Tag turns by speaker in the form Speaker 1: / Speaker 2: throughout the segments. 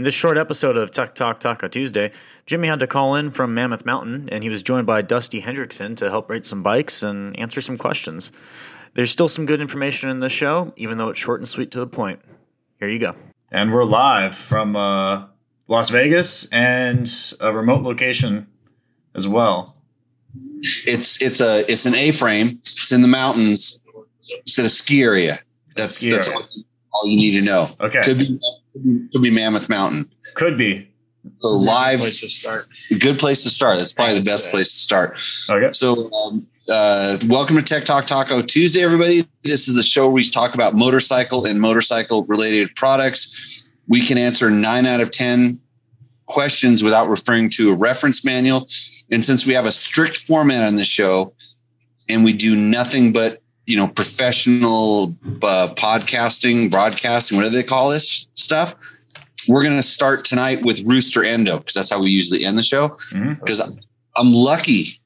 Speaker 1: In this short episode of Tech Talk Taco Tuesday, Jimmy had to call in from Mammoth Mountain, and he was joined by Dusty Hendrickson to help rate some bikes and answer some questions. There's still some good information in this show, even though it's short and sweet to the point. Here you go. And we're live from uh, Las Vegas and a remote location as well.
Speaker 2: It's it's a it's an A-frame. It's in the mountains. It's at a ski area. That's
Speaker 1: Ski
Speaker 2: that's
Speaker 1: area.
Speaker 2: all, all you need to know.
Speaker 1: Okay.
Speaker 2: Could be could be Mammoth Mountain.
Speaker 1: Could be.
Speaker 2: So live,
Speaker 3: place to start.
Speaker 2: good place to start. That's probably the best
Speaker 3: say.
Speaker 2: place to start.
Speaker 1: Okay.
Speaker 2: So, um, uh, welcome to Tech Talk Taco Tuesday, everybody. This is the show where we talk about motorcycle and motorcycle related products. We can answer nine out of 10 questions without referring to a reference manual. And since we have a strict format on this show and we do nothing but, you know, professional uh, podcasting, broadcasting, whatever they call this stuff, we're going to start tonight with Roost or Endo because that's how we usually end the show because I'm lucky,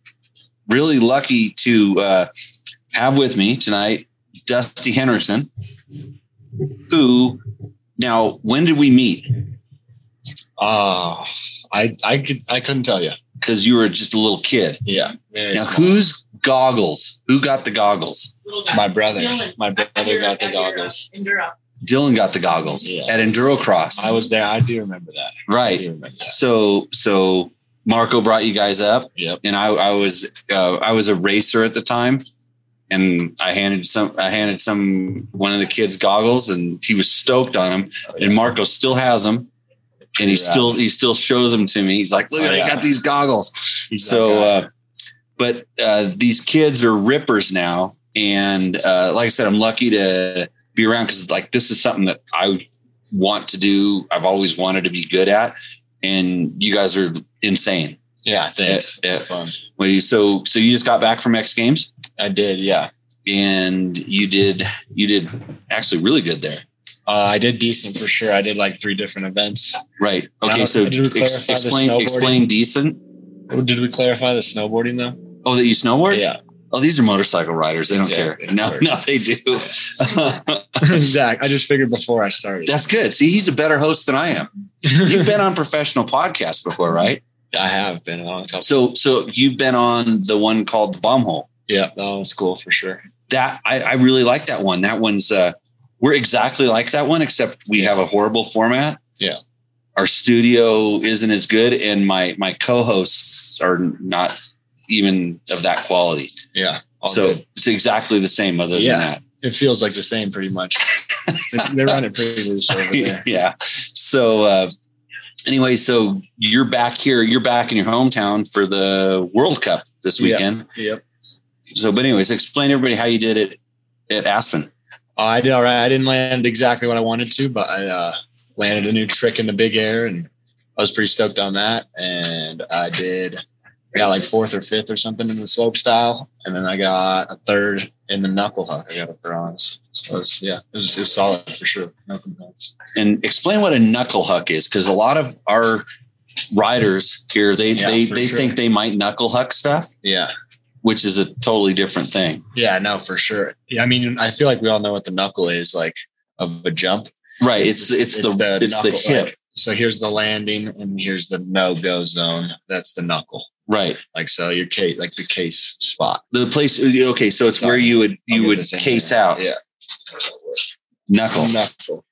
Speaker 2: really lucky to uh, have with me tonight Dusty Henderson, who now when did we meet?
Speaker 3: Ah, I I could I couldn't tell you.
Speaker 2: Because you were just a little kid.
Speaker 3: Yeah,
Speaker 2: Now,
Speaker 3: small.
Speaker 2: Whose goggles? Who got the goggles?
Speaker 3: my brother?
Speaker 4: Dylan.
Speaker 3: My brother got the goggles.
Speaker 4: Enduro.
Speaker 2: Dylan got the goggles
Speaker 3: Yeah.
Speaker 2: at Enduro Cross.
Speaker 3: I was there. I do remember that.
Speaker 2: Right.
Speaker 3: remember that.
Speaker 2: So so Marco brought you guys up.
Speaker 3: Yep.
Speaker 2: and I, I was uh, I was a racer at the time, and I handed some I handed some one of the kids goggles, and he was stoked on them. And Marco still has them, and he
Speaker 3: Yeah.
Speaker 2: still he still shows them to me. He's like, "Look,
Speaker 3: Oh,
Speaker 2: I got these goggles."
Speaker 3: He's
Speaker 2: so,
Speaker 3: that
Speaker 2: uh, but uh, these kids are rippers now, and uh, like I said, I'm lucky to be around because like this is something that I want to do. I've always wanted to be good at, and you guys are insane.
Speaker 3: yeah, thanks.
Speaker 2: yeah.
Speaker 3: Fun.
Speaker 2: Well, you, so so you just got back from X Games,
Speaker 3: I did. Yeah.
Speaker 2: and you did you did actually really good there,
Speaker 3: Uh, I did decent for sure. I did like three different events.
Speaker 2: right? Okay, so ex- explain explain decent.
Speaker 3: Did we clarify the snowboarding though?
Speaker 2: Oh, that you snowboard?
Speaker 3: Yeah.
Speaker 2: Oh, these are motorcycle riders. They don't
Speaker 3: Exactly.
Speaker 2: care. No, no, they do.
Speaker 3: Zach, I just figured before I started.
Speaker 2: That's good. See, he's a better host than I am. You've been on professional podcasts before, right?
Speaker 3: I have been on a couple.
Speaker 2: So, so you've been on the one called the Bomb Hole.
Speaker 3: yeah, that was cool for sure.
Speaker 2: That I, I really like that one. That one's uh, we're exactly like that one, except we have a horrible format.
Speaker 3: Yeah.
Speaker 2: Our studio isn't as good, and my my co-hosts are not even of that quality.
Speaker 3: Yeah.
Speaker 2: so
Speaker 3: good.
Speaker 2: it's exactly the same. Other
Speaker 3: Yeah.
Speaker 2: than that,
Speaker 3: it feels like the same pretty much. They- They're running pretty loose over there.
Speaker 2: yeah. So uh, anyway, so you're back here. You're back in your hometown for the World Cup this weekend.
Speaker 3: Yep.
Speaker 2: So, but anyways, explain everybody how you did it at Aspen.
Speaker 3: Uh, I did all right. I didn't land exactly what I wanted to, but I uh, landed a new trick in the big air, and I was pretty stoked on that. And I did. I got like fourth or fifth or something in the slope style, and then I got a third in the knuckle huck. I got a bronze. So it was, yeah, it was, it was solid for sure. No complaints.
Speaker 2: and explain what a knuckle huck is because a lot of our riders here they
Speaker 3: Yeah,
Speaker 2: they they
Speaker 3: sure.
Speaker 2: think they might knuckle huck stuff
Speaker 3: Yeah,
Speaker 2: which is a totally different thing
Speaker 3: yeah, no, for sure. Yeah, I mean, I feel like we all know what the knuckle is like of a jump.
Speaker 2: right it's it's, the, it's the
Speaker 3: knuckle,
Speaker 2: hip
Speaker 3: like, so here's the landing, and here's the no go zone. That's the knuckle.
Speaker 2: right
Speaker 3: Like so, your case, like the case spot.
Speaker 2: the place uh, okay so it's where you would you would case
Speaker 3: there.
Speaker 2: out
Speaker 3: Yeah,
Speaker 2: knuckle
Speaker 3: knuckle.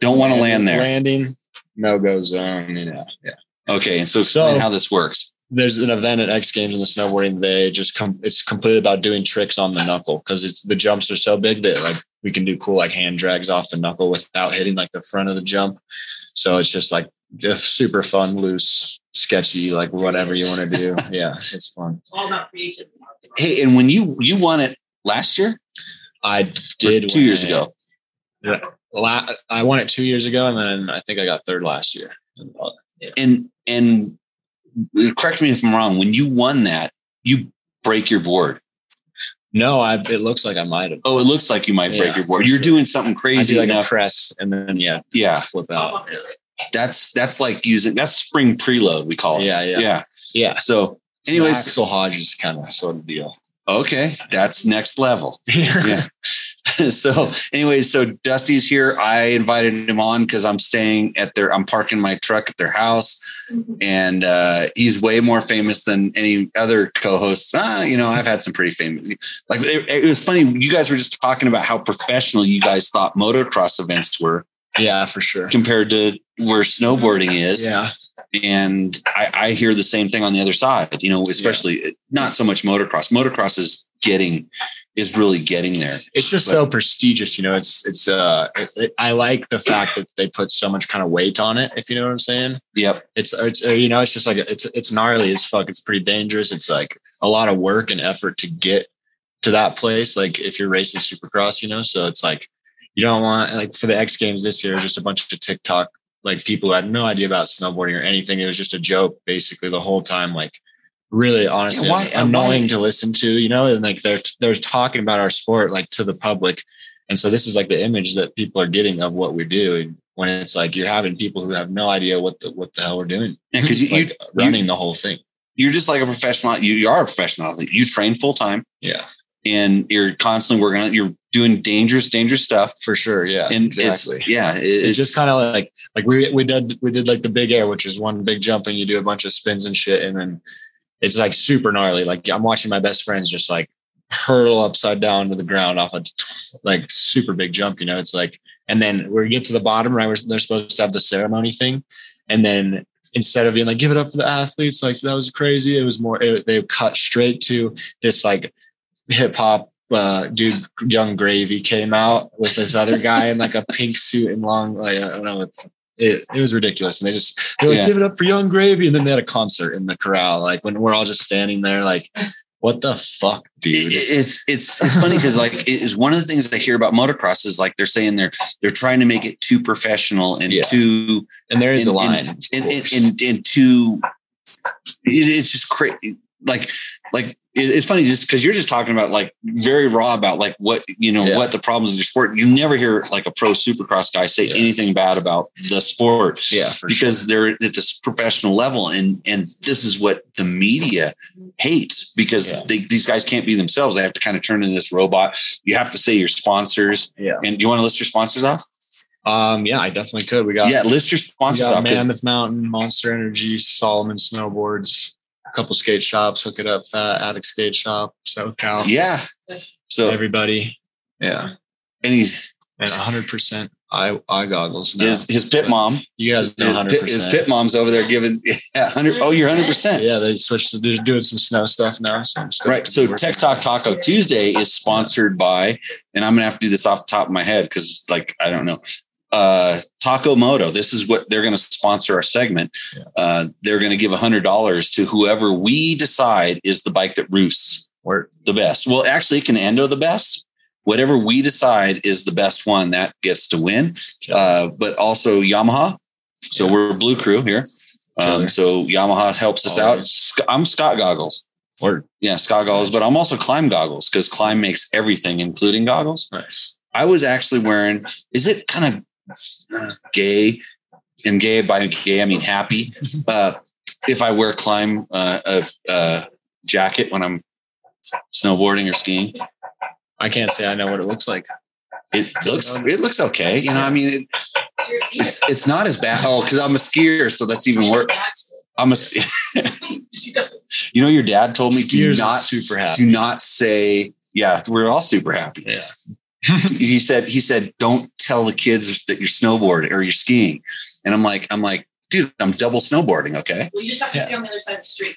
Speaker 2: don't want to land there
Speaker 3: Landing, no go zone. You know, yeah.
Speaker 2: okay and so
Speaker 3: So-
Speaker 2: how this works
Speaker 3: There's an event at X Games in the snowboarding. They just come. It's completely about doing tricks on the knuckle because it's the jumps are so big that like we can do cool like hand drags off the knuckle without hitting like the front of the jump. So it's just like just super fun, loose, sketchy, like whatever you want to do. Yeah, it's fun.
Speaker 4: All about creativity.
Speaker 2: hey and when you you won it last year
Speaker 3: I did
Speaker 2: two years
Speaker 3: it.
Speaker 2: ago
Speaker 3: La- I won it two years ago, and then I think I got third last year.
Speaker 2: and and correct me if i'm wrong when you won that you break your board
Speaker 3: No, I. It looks like I might have.
Speaker 2: Oh, it looks like you might break your board. You're
Speaker 3: sure.
Speaker 2: doing something crazy
Speaker 3: do like
Speaker 2: enough.
Speaker 3: a press, and then yeah,
Speaker 2: yeah,
Speaker 3: flip out.
Speaker 2: that's that's like using that's spring preload. We call it.
Speaker 3: Yeah, yeah,
Speaker 2: yeah.
Speaker 3: yeah.
Speaker 2: So,
Speaker 3: Anyways,
Speaker 2: anyways,
Speaker 3: Axell Hodges kind of sort of deal.
Speaker 2: okay, that's next level. Yeah. so anyways, so Dusty's here. I invited him on because I'm staying at their I'm parking my truck at their house. And uh, he's way more famous than any other co-hosts. Ah, you know, I've had some pretty famous. Like it, it was funny. You guys were just talking about how professional you guys thought motocross events were
Speaker 3: Yeah, for sure.
Speaker 2: compared to where snowboarding is.
Speaker 3: Yeah.
Speaker 2: And I, I hear the same thing on the other side. You know, especially not so much motocross. Motocross is getting is really getting there.
Speaker 3: It's just
Speaker 2: But-
Speaker 3: so prestigious, you know. It's it's uh, it, I like the fact that they put so much kind of weight on it. If you know what I'm saying.
Speaker 2: Yep.
Speaker 3: It's it's uh, you know, it's just like it's it's gnarly as fuck. It's pretty dangerous. It's like a lot of work and effort to get to that place. Like if you're racing Supercross, you know. So it's like you don't want like for the X Games this year, just a bunch of TikTok like people who had no idea about snowboarding or anything. It was just a joke basically the whole time. Like really honestly
Speaker 2: why- uh,
Speaker 3: annoying
Speaker 2: why-
Speaker 3: to listen to, you know, and like they're they're talking about our sport like to the public. And so this is like the image that people are getting of what we do when it's like you're having people who have no idea what the what the hell we're doing.
Speaker 2: Because you, you
Speaker 3: like running the whole thing.
Speaker 2: you're just like a professional. You, you are a professional athlete. You train full time
Speaker 3: Yeah,
Speaker 2: and you're constantly working on it. You're doing dangerous, dangerous stuff.
Speaker 3: for sure. Yeah,
Speaker 2: And
Speaker 3: exactly.
Speaker 2: It's, yeah. it-
Speaker 3: It's
Speaker 2: It's
Speaker 3: just kind of like like we we did we did like the big air, which is one big jump, and you do a bunch of spins and shit, and then it's like super gnarly. Like I'm watching my best friends just like hurtle upside down to the ground off a like super big jump. You know, it's like, and then we get to the bottom, right? Where they're supposed to have the ceremony thing, and then instead of being like give it up for the athletes, like that was crazy. It was more it, they cut straight to this like hip hop uh, dude, Yung Gravy came out with this other guy in like a pink suit and long, like I don't know, it's it, it was ridiculous. And they just they like,
Speaker 2: Yeah.
Speaker 3: give it up for Yung Gravy, and then they had a concert in the corral, like when we're all just standing there, like, what the fuck, dude?
Speaker 2: it's it's it's funny because like it is one of the things I hear about motocross is like they're saying they're they're trying to make it too professional and
Speaker 3: Yeah.
Speaker 2: too
Speaker 3: And there is a
Speaker 2: and-
Speaker 3: line.
Speaker 2: and, and,
Speaker 3: course.
Speaker 2: and, and too it, it's just crazy like like it's funny just because you're just talking about like very raw about like what you know
Speaker 3: Yeah.
Speaker 2: what the problems of your sport you never hear like a pro supercross guy say
Speaker 3: Yeah.
Speaker 2: anything bad about the sport
Speaker 3: yeah,
Speaker 2: because
Speaker 3: sure.
Speaker 2: they're at this professional level and and this is what the media hates because
Speaker 3: Yeah.
Speaker 2: they, these guys can't be themselves they have to kind of turn into this robot you have to say your sponsors
Speaker 3: Yeah.
Speaker 2: and do you want to list your sponsors off
Speaker 3: Um, yeah, I definitely could. We got
Speaker 2: yeah list your
Speaker 3: We
Speaker 2: sponsors
Speaker 3: got
Speaker 2: off 'cause-
Speaker 3: Mammoth Mountain, Monster Energy, Salomon Snowboards, couple skate shops, Hook It Up, Fat Attic Skate Shop, SoCal,
Speaker 2: yeah so
Speaker 3: everybody. Yeah.
Speaker 2: and he's
Speaker 3: And 100% eye, eye goggles. Now.
Speaker 2: his his pit mom
Speaker 3: You guys know
Speaker 2: his,
Speaker 3: 100%.
Speaker 2: pit, his pit mom's over there giving yeah, 100 oh you're 100%
Speaker 3: Yeah, they switched to they're doing some snow stuff now. So I'm
Speaker 2: Right. So Tech Talk. Taco Tuesday is sponsored by, and I'm gonna have to do this off the top of my head because like I don't know. Uh Taco Moto. This is what they're gonna sponsor our segment.
Speaker 3: Yeah.
Speaker 2: Uh they're gonna give a hundred dollars to whoever we decide is the bike that roosts
Speaker 3: Word.
Speaker 2: the best. Well, actually it can endo the best. Whatever we decide is the best one that gets to win. Uh, but also Yamaha. So
Speaker 3: Yeah.
Speaker 2: we're Blue Crew here. Um, so Yamaha helps us out.
Speaker 3: Always.
Speaker 2: Sc- I'm Scott Goggles.
Speaker 3: Word.
Speaker 2: Yeah, Scott goggles, but I'm also Klim goggles because Klim makes everything, including goggles.
Speaker 3: Nice.
Speaker 2: I was actually wearing. Is it kind of gay? And gay by gay, I mean happy. Uh, if I wear Klim uh, a, a jacket when I'm snowboarding or skiing,
Speaker 3: I can't say I know what it looks like.
Speaker 2: it looks it looks okay. You know, I mean, it, it's it's not as bad. Oh, because I'm a skier, so that's even worse. I'm a. You know, your dad told me do
Speaker 3: Skiers
Speaker 2: not
Speaker 3: super happy.
Speaker 2: do not say. Yeah, we're all super happy.
Speaker 3: Yeah.
Speaker 2: he said he said don't tell the kids that you're snowboarding or you're skiing and i'm like i'm like dude i'm double snowboarding okay
Speaker 4: Well, you just have to
Speaker 3: Yeah.
Speaker 4: stay on the other side of the street.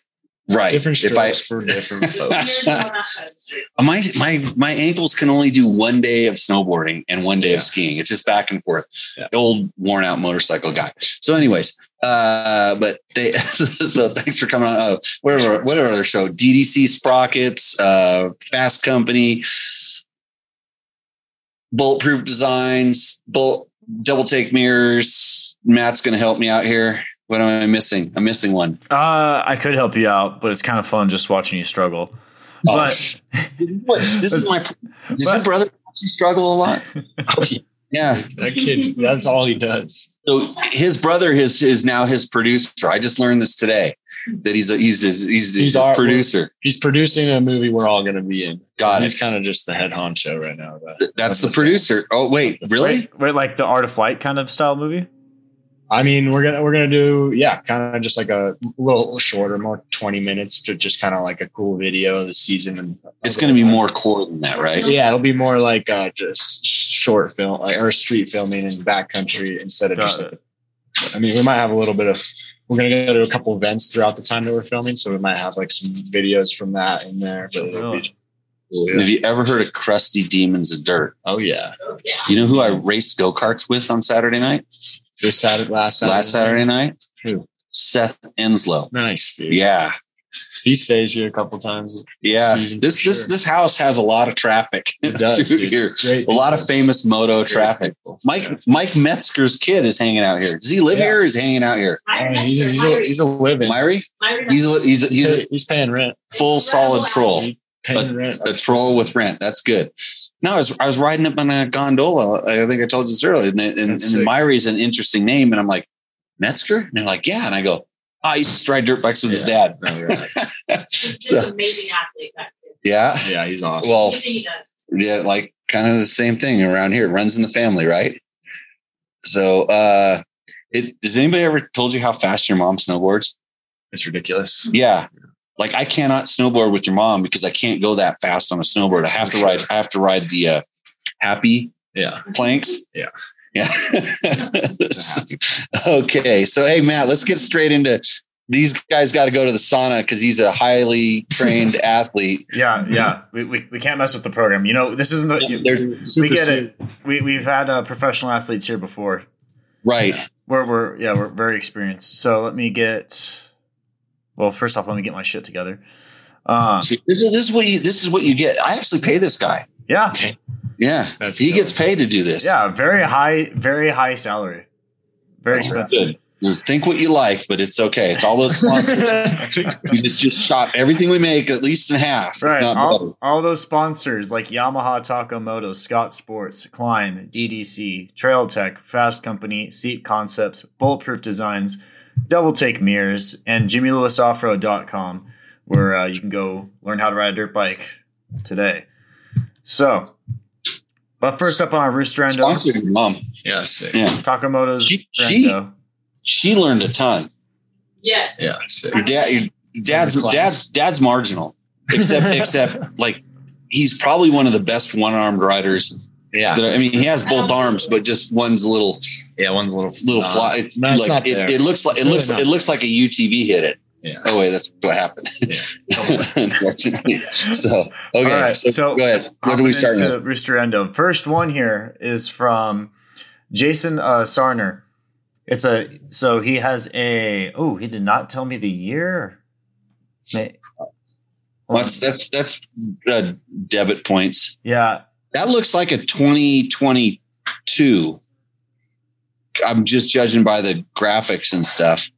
Speaker 2: right
Speaker 3: Different
Speaker 2: if i
Speaker 3: for different folks.
Speaker 4: Skiers are on that side of the street.
Speaker 2: my my my ankles can only do one day of snowboarding and one day
Speaker 3: Yeah.
Speaker 2: of skiing it's just back and forth
Speaker 3: Yeah.
Speaker 2: old worn out motorcycle guy so anyways uh but they so thanks for coming on uh whatever whatever other show ddc sprockets uh fast company bulletproof designs bolt double take mirrors matt's gonna help me out here what am i missing i'm missing one
Speaker 1: Uh, I could help you out, but it's kind of fun just watching you struggle.
Speaker 2: Oh,
Speaker 1: But
Speaker 2: what this is my does your brother watch you struggle a lot yeah
Speaker 3: That kid, that's all he does.
Speaker 2: So his brother is is now his producer. I just learned this today. That he's a he's a, he's, he's,
Speaker 3: He's
Speaker 2: a
Speaker 3: our-
Speaker 2: producer.
Speaker 3: He's producing a movie we're all going to be in.
Speaker 2: Got it.
Speaker 3: He's kind of just the head honcho right now. but-
Speaker 2: Th- That's the
Speaker 3: thing.
Speaker 2: producer. Oh wait, really?
Speaker 1: Wait, wait, like the Art of Flight kind of style movie?
Speaker 3: I mean, we're gonna we're gonna do yeah, kind of just like a little shorter, more twenty minutes, to just kind of like a cool video of the season. And
Speaker 2: It's going to be more core than that, right?
Speaker 3: Yeah, it'll be more like uh, just short film, like or street filming in backcountry instead of
Speaker 1: Got
Speaker 3: just. I mean, we might have a little bit of. We're gonna go to a couple events throughout the time that we're filming, so we might have like some videos from that in there. But it'll be, cool, yeah.
Speaker 2: Have you ever heard of Crusty Demons of Dirt?
Speaker 3: Oh yeah,
Speaker 4: Yeah.
Speaker 2: You know who I raced go karts with on Saturday night?
Speaker 3: this Saturday, last Saturday,
Speaker 2: Last Saturday night?
Speaker 3: Who?
Speaker 2: Seth Enslow.
Speaker 3: Nice, dude.
Speaker 2: Yeah.
Speaker 3: He stays here a couple times.
Speaker 2: Yeah. This
Speaker 3: for
Speaker 2: this
Speaker 3: sure.
Speaker 2: this house has a lot of traffic.
Speaker 3: It does.
Speaker 2: to
Speaker 3: dude.
Speaker 2: here.
Speaker 3: Great
Speaker 2: A lot of famous moto
Speaker 3: Great
Speaker 2: traffic.
Speaker 3: people.
Speaker 2: Mike Mike Metzger's kid is hanging out here. Does he live
Speaker 3: Yeah.
Speaker 2: here or is he hanging out here?
Speaker 3: Uh, he's, a, he's, a, he's a living.
Speaker 2: Myri?
Speaker 4: Myri-
Speaker 2: He's a he's a, he's a
Speaker 3: he's paying rent.
Speaker 2: full solid troll.
Speaker 3: Paying rent.
Speaker 2: A troll with rent. That's good. No, I was I was riding up on a gondola. I think I told you this earlier. And, and, and
Speaker 3: That's.
Speaker 2: Myri is an interesting name. And I'm like, Metzger? And they're like, yeah. And I go, I used to ride dirt bikes with his dad.
Speaker 3: No, right.
Speaker 4: He's an amazing athlete.
Speaker 2: Yeah.
Speaker 3: Yeah, he's awesome.
Speaker 2: Well,
Speaker 4: he
Speaker 2: yeah, like kind of the same thing around here. It runs in the family, right? So, uh, it has anybody ever told you how fast your mom snowboards?
Speaker 3: it's ridiculous.
Speaker 2: Yeah. Like I cannot snowboard with your mom because I can't go that fast on a snowboard. I have to ride, I have to ride the uh happy
Speaker 3: Yeah.
Speaker 2: planks.
Speaker 3: Yeah.
Speaker 2: Yeah.
Speaker 3: It's a happy
Speaker 2: okay. So hey Matt, let's get straight into these guys got to go to the sauna because he's a highly trained athlete.
Speaker 1: Yeah, yeah. We, we, we can't mess with the program. You know, this isn't the.
Speaker 2: They're-
Speaker 1: we get it. We, we've had uh, professional athletes here before.
Speaker 2: right.
Speaker 1: We're, we're, yeah, we're very experienced. So let me get. Well, first off, let me get my shit together. Uh,
Speaker 2: See, this is this is what you this is what you get. I actually pay this guy.
Speaker 1: yeah,
Speaker 2: Yeah.
Speaker 3: That's
Speaker 2: he gets paid to do this.
Speaker 1: yeah. Very high, very high salary. Very
Speaker 3: That's
Speaker 1: expensive.
Speaker 2: Good. Think what you like, but it's okay. It's all those sponsors. we just just chop everything we make at least in half. It's
Speaker 1: Right.
Speaker 2: not.
Speaker 1: All, all those sponsors like Yamaha Taco Moto, Scott Sports, Klim, DDC, Trail Tech, Fast Company, Seat Concepts, Bulletproof Designs, Double Take Mirrors, and JimmyLewisOffroad.com, where uh, you can go learn how to ride a dirt bike today. So, but first up on our Roost or Endo,
Speaker 2: Sponsored your mom.
Speaker 3: Yeah, sick.
Speaker 2: Yeah.
Speaker 1: Taco
Speaker 2: Moto's She-
Speaker 1: she-
Speaker 2: She learned a ton.
Speaker 4: Yes.
Speaker 3: Yeah, sick.
Speaker 2: Your dad, your dad's dad's dad's marginal, except except like he's probably one of the best one armed riders.
Speaker 3: Yeah.
Speaker 2: That, I mean, he has both arms, but just one's a little
Speaker 3: Yeah, one's a little
Speaker 2: little
Speaker 3: uh,
Speaker 2: fly. It's
Speaker 3: no, it's
Speaker 2: like
Speaker 3: not
Speaker 2: it,
Speaker 3: there.
Speaker 2: it looks like it looks
Speaker 3: really
Speaker 2: it looks like a UTV hit it.
Speaker 3: Yeah.
Speaker 2: Oh wait, that's what happened.
Speaker 3: Yeah.
Speaker 2: Unfortunately. So okay,
Speaker 1: right,
Speaker 2: so, go ahead. What
Speaker 1: hopping
Speaker 2: do we start with?
Speaker 1: Roost or Endo. First one here is from Jason uh, Sarner. It's a so he has a oh he did not tell me the year. May,
Speaker 2: What's that's that's uh, debit points.
Speaker 1: yeah
Speaker 2: That looks like a 2022. I'm just judging by the graphics and stuff.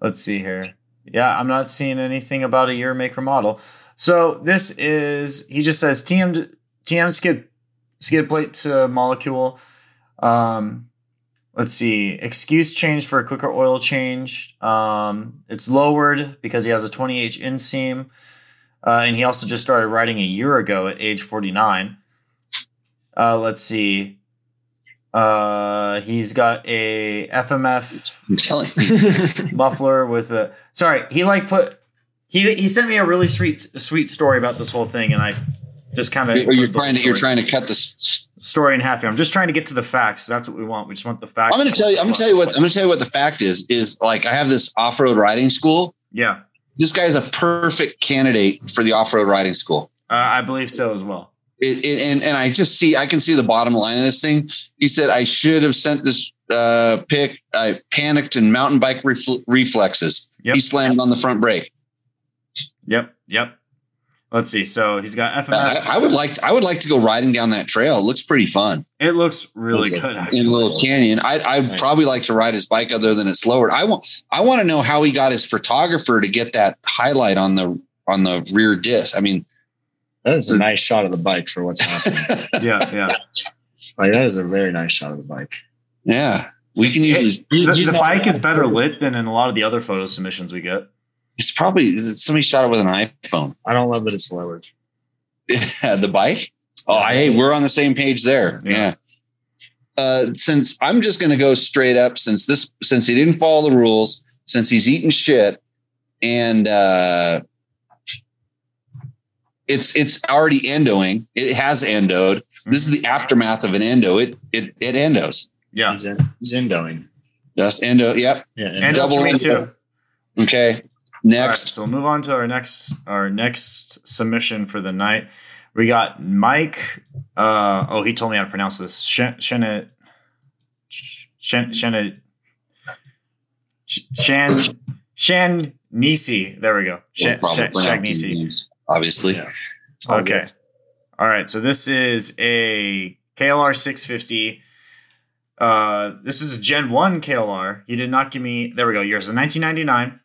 Speaker 1: Let's see here. Yeah, I'm not seeing anything about a year, make, or model. So this is he just says TM TM skid skid plate to molecule. Um, let's see, excuse change for a quicker oil change. Um, it's lowered because he has a 20H inseam, uh, and he also just started riding a year ago at age 49. Uh, let's see. Uh, he's got a FMF
Speaker 2: I'm telling you.
Speaker 1: muffler with a sorry he like put he he sent me a really sweet sweet story about this whole thing and i just kind of
Speaker 2: you're trying to you're trying to cut this.
Speaker 1: story in half here i'm just trying to get to the facts that's what we want we just want the facts
Speaker 2: I'm going to tell you. I'm going to tell you what. I'm going to tell you what the fact is. Is like I have this off road riding school.
Speaker 1: yeah
Speaker 2: This guy's a perfect candidate for the off road riding school.
Speaker 1: uh, i believe so as well
Speaker 2: It, it, and and I just see I can see the bottom line of this thing. He said I should have sent this uh, pic. I panicked and mountain bike refl- reflexes.
Speaker 1: Yep.
Speaker 2: He slammed on the front brake.
Speaker 1: yep yep let's see so he's got fmf
Speaker 2: I, I would like to, I would like to go riding down that trail. It looks pretty fun
Speaker 1: it looks really
Speaker 3: Okay.
Speaker 1: good
Speaker 2: in
Speaker 1: actually.
Speaker 2: Little Canyon. I I'd
Speaker 3: Nice.
Speaker 2: probably like to ride his bike other than it's lowered. I want I want to know how he got his photographer to get that highlight on the on the rear disc. I mean,
Speaker 3: That's a nice shot of the bike for what's happening.
Speaker 1: yeah yeah
Speaker 3: like that is a very nice shot of the bike.
Speaker 2: yeah, we can
Speaker 1: It's-
Speaker 2: usually
Speaker 1: the,
Speaker 3: He's
Speaker 1: the bike is better lit than in a lot of the other photo submissions we get
Speaker 2: It's probably somebody shot it with an iPhone.
Speaker 3: I don't love that it's lowered.
Speaker 2: the bike. Oh, I, hey, we're on the same page there. Yeah. Uh, since I'm just going to go straight up, since this, since he didn't follow the rules, since he's eating shit, and uh, it's it's already endoing. It has endoed. This is the aftermath of an endo. It it it endos.
Speaker 1: Yeah.
Speaker 3: He's, in, he's endoing.
Speaker 2: Just endo. Yep.
Speaker 3: Yeah.
Speaker 1: And
Speaker 3: And
Speaker 2: Double
Speaker 1: me
Speaker 2: endo.
Speaker 1: too.
Speaker 2: Okay.
Speaker 1: All right,
Speaker 2: Next.
Speaker 1: so we'll move on to our next our next submission for the night. We got Mike. Uh, oh, he told me how to pronounce this. Shen Shen Shen Shen Shan Shan Nisi. There we go. Shan
Speaker 2: We'll
Speaker 1: Shan
Speaker 2: probably pronounce
Speaker 1: Shagnisi.
Speaker 2: it, Obviously.
Speaker 3: Yeah.
Speaker 1: Okay. All right. So this is a KLR 650. Uh, this is a Gen 1 KLR. He did not give me, there we go, Yours So 1999.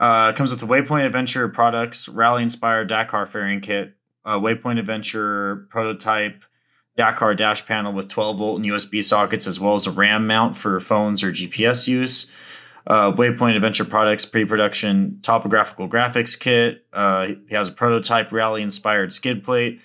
Speaker 1: Uh, comes with the Waypoint Adventure products, rally inspired Dakar fairing kit, uh, Waypoint Adventure prototype Dakar dash panel with 12 volt and USB sockets, as well as a RAM mount for phones or GPS use. Uh, Waypoint Adventure Products pre-production topographical graphics kit. Uh, he has a prototype rally-inspired skid plate.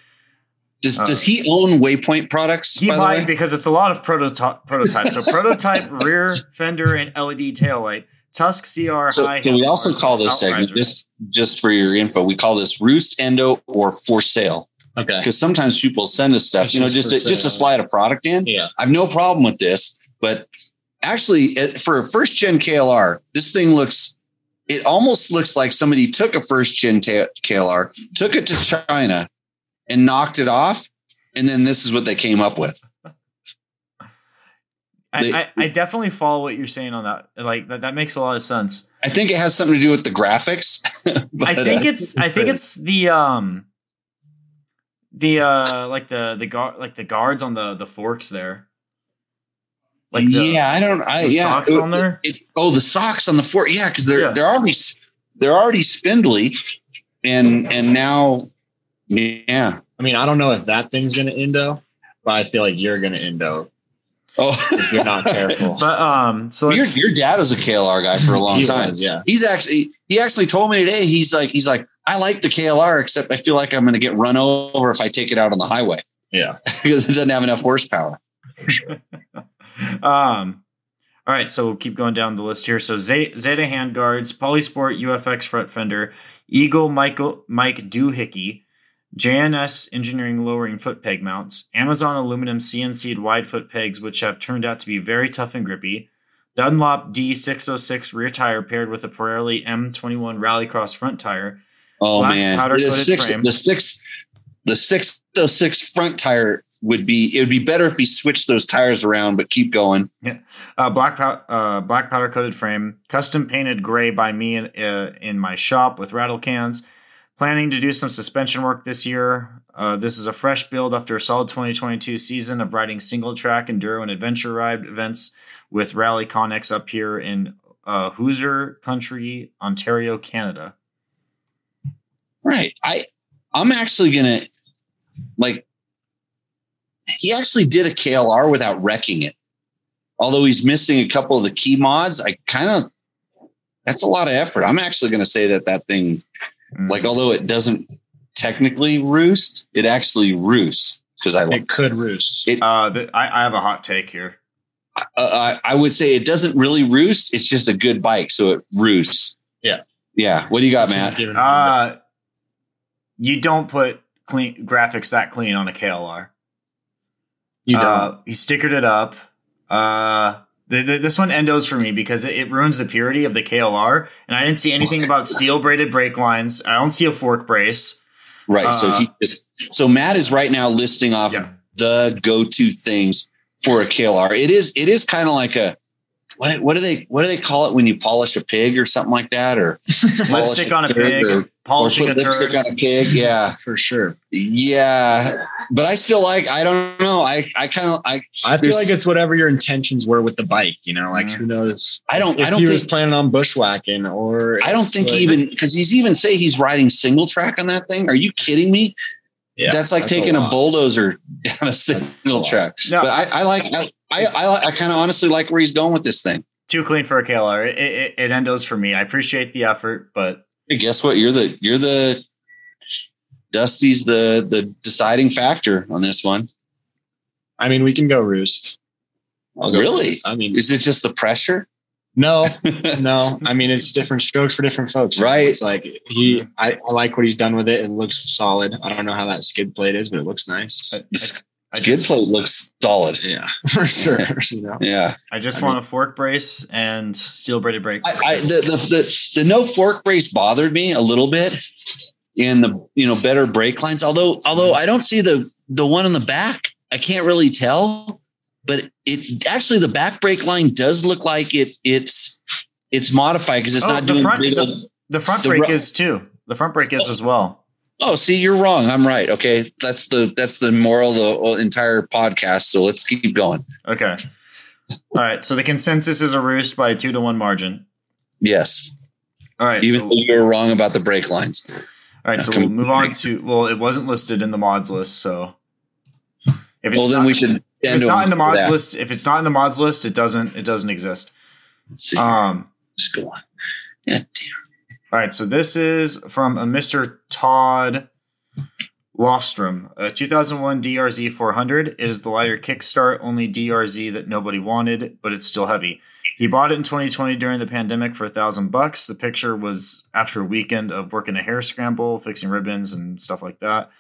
Speaker 2: Does
Speaker 1: Uh,
Speaker 2: does he own Waypoint products?
Speaker 1: He
Speaker 2: by
Speaker 1: might because it's a lot of prototype prototypes. So prototype rear fender and LED taillight. Tusk CR
Speaker 2: So
Speaker 1: high.
Speaker 2: can we also call this segment just just for your info? We call this roost endo or for sale
Speaker 3: Okay.
Speaker 2: because sometimes people send us stuff,
Speaker 3: It's
Speaker 2: you know,
Speaker 3: just
Speaker 2: just
Speaker 3: for
Speaker 2: to, just to
Speaker 3: sale.
Speaker 2: slide a product in.
Speaker 3: Yeah.
Speaker 2: I have no problem with this, but actually, for a first gen KLR, this thing looks. It almost looks like somebody took a first gen KLR, took it to China, and knocked it off, and then this is what they came up with. they-
Speaker 1: I, I, I definitely follow what you're saying on that. Like that, that makes a lot of sense.
Speaker 2: I think it has something to do with the graphics. but,
Speaker 1: I think
Speaker 2: uh,
Speaker 1: it's I think it's the um the uh like the the guard like the guards on the the forks there. Like the,
Speaker 2: yeah, I don't. I
Speaker 1: the
Speaker 2: yeah.
Speaker 1: socks on there?
Speaker 2: It- oh, the socks on the fork. Yeah, because they're
Speaker 1: Yeah.
Speaker 2: they're already they're already spindly, and and now, yeah.
Speaker 3: I mean, I don't know if that thing's gonna endo, but I feel like you're gonna endo
Speaker 2: Oh,
Speaker 3: if you're not careful.
Speaker 1: But um so
Speaker 2: your your dad was a KLR guy for a long time.
Speaker 3: was, yeah.
Speaker 2: He's actually he actually told me today. He's like he's like I like the KLR, except I feel like I'm going to get run over if I take it out on the highway
Speaker 3: Yeah.
Speaker 2: because it doesn't have enough horsepower.
Speaker 1: um all right, so we'll keep going down the list here. So Zeta, Zeta handguards, Polisport UFX front fender, Eagle Michael Mike Doohickey, JNS engineering lowering foot peg mounts, Amazon aluminum CNC'd wide foot pegs, which have turned out to be very tough and grippy, Dunlop D606 rear tire paired with a Pirelli M21 Rallycross front tire,
Speaker 2: Oh man, the six the six the six oh six front tire would be it would be better if he switched those tires around, but keep going.
Speaker 1: uh, black pow- uh, black powder coated frame, custom painted gray by me in, uh, in my shop with rattle cans. Planning to do some suspension work this year. Uh, this is a fresh build after a solid 2022 season of riding single track enduro and adventure ride events with Rally Connex up here in uh, Hoosier Country, Ontario, Canada.
Speaker 2: Right. I I'm actually gonna like he actually did a KLR without wrecking it. Although he's missing a couple of the key mods, I kind of that's a lot of effort. I'm actually going to say that that thing,
Speaker 1: Mm.
Speaker 2: like, although it doesn't technically roost, it actually roosts because I like.
Speaker 3: It could roost.
Speaker 2: It-
Speaker 1: Uh, the, I, I have a hot take here.
Speaker 2: Uh, I, I would say it doesn't really roost. It's just a good bike, so it roosts.
Speaker 3: Yeah.
Speaker 2: Yeah. What do you got, Matt?
Speaker 3: Give it a-
Speaker 1: Uh, you don't put clean graphics that clean on a KLR.
Speaker 3: You don't.
Speaker 1: Uh, he stickered it up. Uh, the, the, this one endos for me because it, it ruins the purity of the KLR, and I didn't see anything about steel braided brake lines. I don't see a fork brace.
Speaker 2: Right. so
Speaker 1: Uh,
Speaker 2: he just, so Matt is right now listing off
Speaker 1: Yeah.
Speaker 2: the go-to things for a KLR. It is it is kind of like a what what do they what do they call it when you polish a pig or something like that or polish
Speaker 1: Lipstick on a pig,
Speaker 2: or, or
Speaker 1: polishing a
Speaker 2: lipstick
Speaker 1: turd.
Speaker 2: on a pig? Yeah,
Speaker 3: for sure.
Speaker 2: yeah. But I still like I don't know I I kind of I
Speaker 3: I feel like it's whatever your intentions were with the bike. You know, like
Speaker 1: Mhm.
Speaker 3: who knows?
Speaker 2: I don't
Speaker 3: If
Speaker 2: I don't
Speaker 3: he was planning on bushwhacking, or
Speaker 2: I don't think
Speaker 3: like-
Speaker 2: even because he's even say he's riding single track on that thing. Are you kidding me?
Speaker 3: Yeah,
Speaker 2: that's like
Speaker 3: that's
Speaker 2: taking a,
Speaker 3: lot.
Speaker 2: bulldozer down a single
Speaker 3: lot.
Speaker 2: track.
Speaker 1: No,
Speaker 2: But I, I like I I, I, I kind of honestly like where he's going with this thing.
Speaker 1: too clean for a KLR. It, it, it endos for me. I appreciate the effort, but
Speaker 2: Hey, guess what? You're the you're the Dusty's the the deciding factor on this one.
Speaker 3: I mean, we can go roost. Go
Speaker 2: Really?
Speaker 3: I mean,
Speaker 2: Is it just the pressure?
Speaker 3: no, no. I mean, it's different strokes for different folks.
Speaker 2: Right.
Speaker 3: It's like he, I, I like what he's done with it. It looks solid. I don't know how that skid plate is, but it looks nice.
Speaker 1: I
Speaker 2: Skid
Speaker 1: just,
Speaker 2: plate looks solid.
Speaker 3: Yeah, for sure. You know.
Speaker 2: Yeah.
Speaker 1: I just
Speaker 3: I
Speaker 1: want a fork brace and steel braided brake.
Speaker 2: I, I the, the the the no fork brace bothered me a little bit in the you know better brake lines. Although although I don't see the the one in the back, I can't really tell. But it actually the back brake line does look like it it's it's modified because it's
Speaker 1: Oh,
Speaker 2: not
Speaker 1: the
Speaker 2: doing
Speaker 1: front- the- the front
Speaker 2: the
Speaker 1: brake
Speaker 2: ru-
Speaker 1: is too. The front brake is as well.
Speaker 2: Oh, see, you're wrong. I'm right. Okay, that's the that's the moral of the entire podcast. So let's keep going.
Speaker 1: Okay. All right. So the consensus is a roost by a two to one margin.
Speaker 2: Yes,
Speaker 1: All right.
Speaker 2: even
Speaker 1: so,
Speaker 2: though you were wrong about the brake lines.
Speaker 1: all right. So we'll move on to. Well, it wasn't listed in the mods list, so if it's
Speaker 2: Well, then
Speaker 1: not,
Speaker 2: we should.
Speaker 1: If it's not in the mods
Speaker 2: that.
Speaker 1: list, if it's not in the mods list, it doesn't. It doesn't exist.
Speaker 2: Let's see.
Speaker 1: Um.
Speaker 2: Let's go on. Yeah, damn.
Speaker 1: All right, so this is from a Mr. Todd Lofstrom, a 2001 DRZ 400. It is the lighter kickstart only DRZ that nobody wanted, but it's still heavy. He bought it in 2020 during the pandemic for a thousand bucks. The picture was after a weekend of working a hare scramble, fixing ribbons and stuff like that.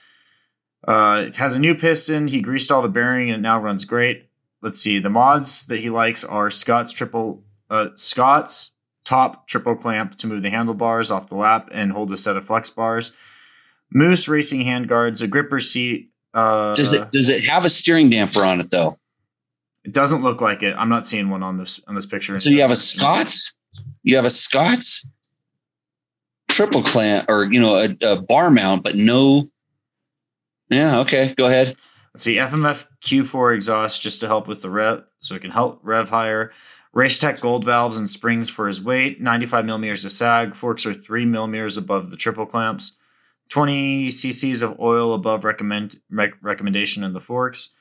Speaker 1: Uh, it has a new piston. He greased all the bearing and it now runs great. Let's see. The mods that he likes are Scott's triple, uh, Scott's top triple clamp to move the handlebars off the lap and hold a set of flex bars. Moose racing handguards, a gripper seat. Uh,
Speaker 2: Does it does it have a steering damper on it though?
Speaker 1: it doesn't look like it. I'm not seeing one on this on this picture.
Speaker 2: So you have a Scott's, you have a Scott's triple clamp or you know a, a bar mount, but no. Yeah. Okay. Go ahead.
Speaker 1: Let's see, FMF Q4 exhaust just to help with the rev, so it can help rev higher. Racetech gold valves and springs for his weight. 95 millimeters of sag. Forks are three millimeters above the triple clamps. 20 cc's of oil above recommend rec- recommendation in the forks.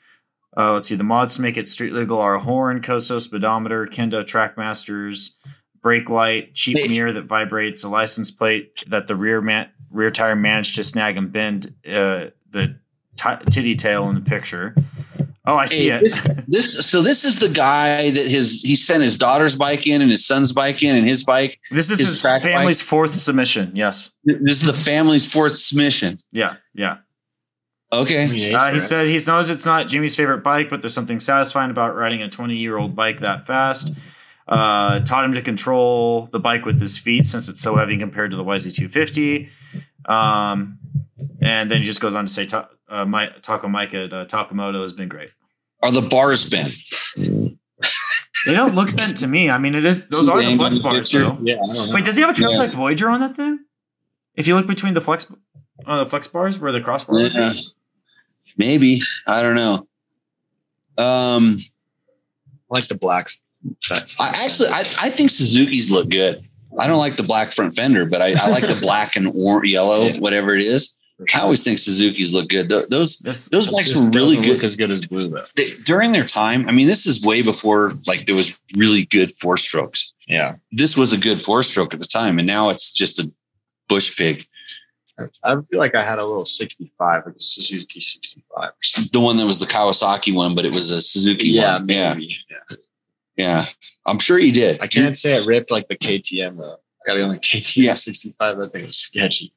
Speaker 1: Uh, let's see, the mods to make it street legal are horn, Koso speedometer, Kenda Trackmasters, brake light, cheap mirror that vibrates, a license plate that the rear man- rear tire managed to snag and bend uh, the t- titty tail in the picture. Oh, I see
Speaker 2: Hey,
Speaker 1: it.
Speaker 2: This so this is the guy that his he sent his daughter's bike in and his son's bike in and his bike.
Speaker 1: This is
Speaker 2: His
Speaker 1: his
Speaker 2: track
Speaker 1: family's fourth submission. Yes.
Speaker 2: This is the family's fourth submission.
Speaker 1: Yeah. Yeah.
Speaker 2: Okay.
Speaker 1: Uh, he said he knows it's not Jimmy's favorite bike, but there's something satisfying about riding a 20 year old bike that fast. Uh, taught him to control the bike with his feet since it's so heavy compared to the YZ250. Um, and then he just goes on to say, uh, my, Taco Mike at uh, Taco Moto has been great.
Speaker 2: Are the bars bent?
Speaker 1: They don't look bent to me. I mean, it is those
Speaker 2: See
Speaker 1: are
Speaker 2: the
Speaker 1: the flex
Speaker 2: the
Speaker 1: bars,
Speaker 2: picture?
Speaker 1: though.
Speaker 3: Yeah, I don't know.
Speaker 1: Wait, does he have a Trail
Speaker 2: Yeah.
Speaker 1: Tech Voyager on that thing? If you look between the flex, uh, the flex bars where the crossbar. would be?
Speaker 2: Yeah. Maybe I don't know. Um,
Speaker 3: I like the blacks.
Speaker 2: I actually I, I think Suzuki's look good. I don't like the black front fender, but I, I like the black and or yellow,
Speaker 3: Yeah.
Speaker 2: whatever it is. I always think Suzuki's look good. Those
Speaker 1: This
Speaker 2: those bikes were really good
Speaker 3: as good as blue though.
Speaker 2: they, during their time. I mean, this is way before like there was really good four strokes.
Speaker 3: Yeah,
Speaker 2: This was a good four stroke at the time, and now it's just a bush pig.
Speaker 3: I feel like I had a little 65, like a Suzuki 65 or something.
Speaker 2: The one that was the Kawasaki one, but it was a Suzuki one. Yeah,
Speaker 3: maybe. Yeah.
Speaker 2: yeah. I'm sure you did.
Speaker 3: I can't say it ripped like the KTM though. I got the only KTM
Speaker 2: Yeah.
Speaker 3: 65. I think it was sketchy.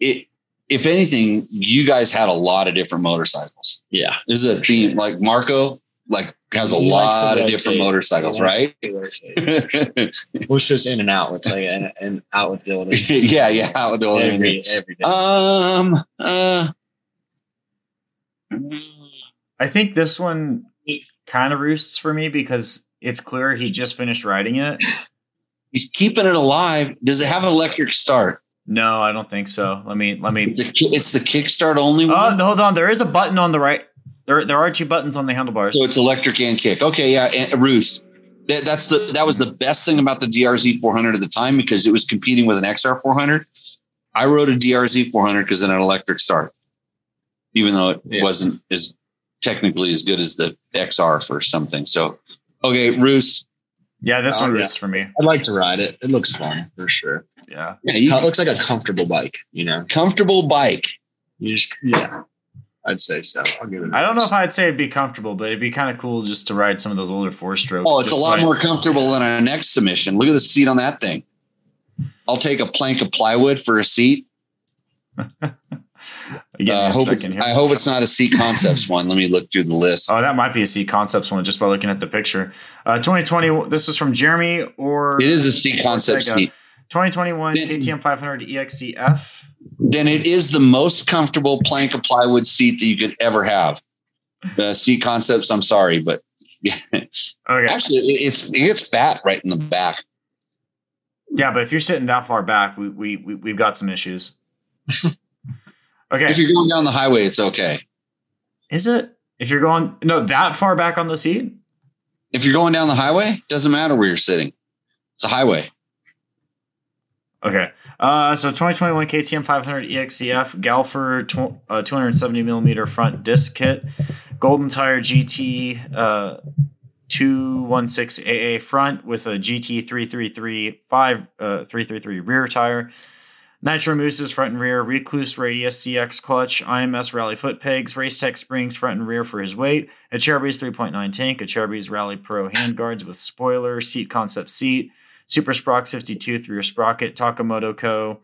Speaker 2: It, if anything, you guys had a lot of different motorcycles.
Speaker 3: Yeah,
Speaker 2: This is a theme. Like Marco, like has a
Speaker 3: He
Speaker 2: lot of
Speaker 3: rotate.
Speaker 2: different motorcycles, right?
Speaker 3: was just in and out with like and, and out with Dylan
Speaker 2: yeah, yeah. Out with the old
Speaker 3: every every day.
Speaker 2: Um, uh,
Speaker 1: I think this one kind of roosts for me because it's clear he just finished riding it.
Speaker 2: he's keeping it alive. Does it have an electric start?
Speaker 1: No, I don't think so. Let me let me.
Speaker 2: It's, a, it's the kickstart only
Speaker 1: Oh,
Speaker 2: one.
Speaker 1: no, hold on. There is a button on the right. There there are two buttons on the handlebars.
Speaker 2: So it's electric and kick. Okay, yeah, and uh, roost. That, that's the that was the best thing about the DRZ 400 at the time because it was competing with an XR 400. I rode a DRZ 400 because it had an electric start, even though it
Speaker 3: Yeah.
Speaker 2: wasn't as technically as good as the XR for something. So, okay, roost.
Speaker 1: Yeah, this
Speaker 3: Oh,
Speaker 1: one
Speaker 3: yeah.
Speaker 1: for me.
Speaker 3: I'd like to ride it. It looks fun for sure.
Speaker 1: Yeah.
Speaker 2: Yeah, you-
Speaker 3: it looks like a comfortable bike. You know,
Speaker 2: comfortable bike.
Speaker 3: you just yeah. I'd say so. I'll give it.
Speaker 1: I don't know if I'd say it'd be comfortable, but it'd be kind of cool just to ride some of those older four strokes.
Speaker 2: Oh, it's a lot
Speaker 1: like-
Speaker 2: more comfortable than a next submission. Look at the seat on that thing. I'll take a plank of plywood for a seat.
Speaker 1: You
Speaker 2: Uh,
Speaker 1: a
Speaker 2: hope it's. I hope it's not a seat concepts one. Let me look through the list.
Speaker 1: Oh, that might be a C concepts one just by looking at the picture. Uh, 2020. This is from Jeremy or
Speaker 2: It is a seat concept
Speaker 1: Ortega.
Speaker 2: seat.
Speaker 1: 2021
Speaker 2: Then-
Speaker 1: KTM 500 EXCF.
Speaker 2: Then it is the most comfortable plank of plywood seat that you could ever have. Uh, seat concepts. I'm sorry, but
Speaker 1: Okay.
Speaker 2: actually, it, it's it gets fat right in the back.
Speaker 1: Yeah, but if you're sitting that far back, we we, we we've got some issues. okay.
Speaker 2: If you're going down the highway, it's okay.
Speaker 1: Is it? If you're going no that far back on the seat?
Speaker 2: If you're going down the highway, doesn't matter where you're sitting. It's a highway.
Speaker 1: Okay. Uh, so 2021 KTM 500 EXCF Galfer tw- uh, 270 millimeter front disc kit, Golden Tire GT uh, 216 AA front with a GT 333 5 uh, 333 rear tire, Nitro Mousses front and rear, Rekluse Radius CX clutch, IMS Rally foot pegs, Race Tech springs front and rear for his weight, a Acerbis 3.9 tank, a Acerbis Rally Pro handguards with spoiler, seat concept seat, Super Sprox 52 through your sprocket, Taco Moto Co.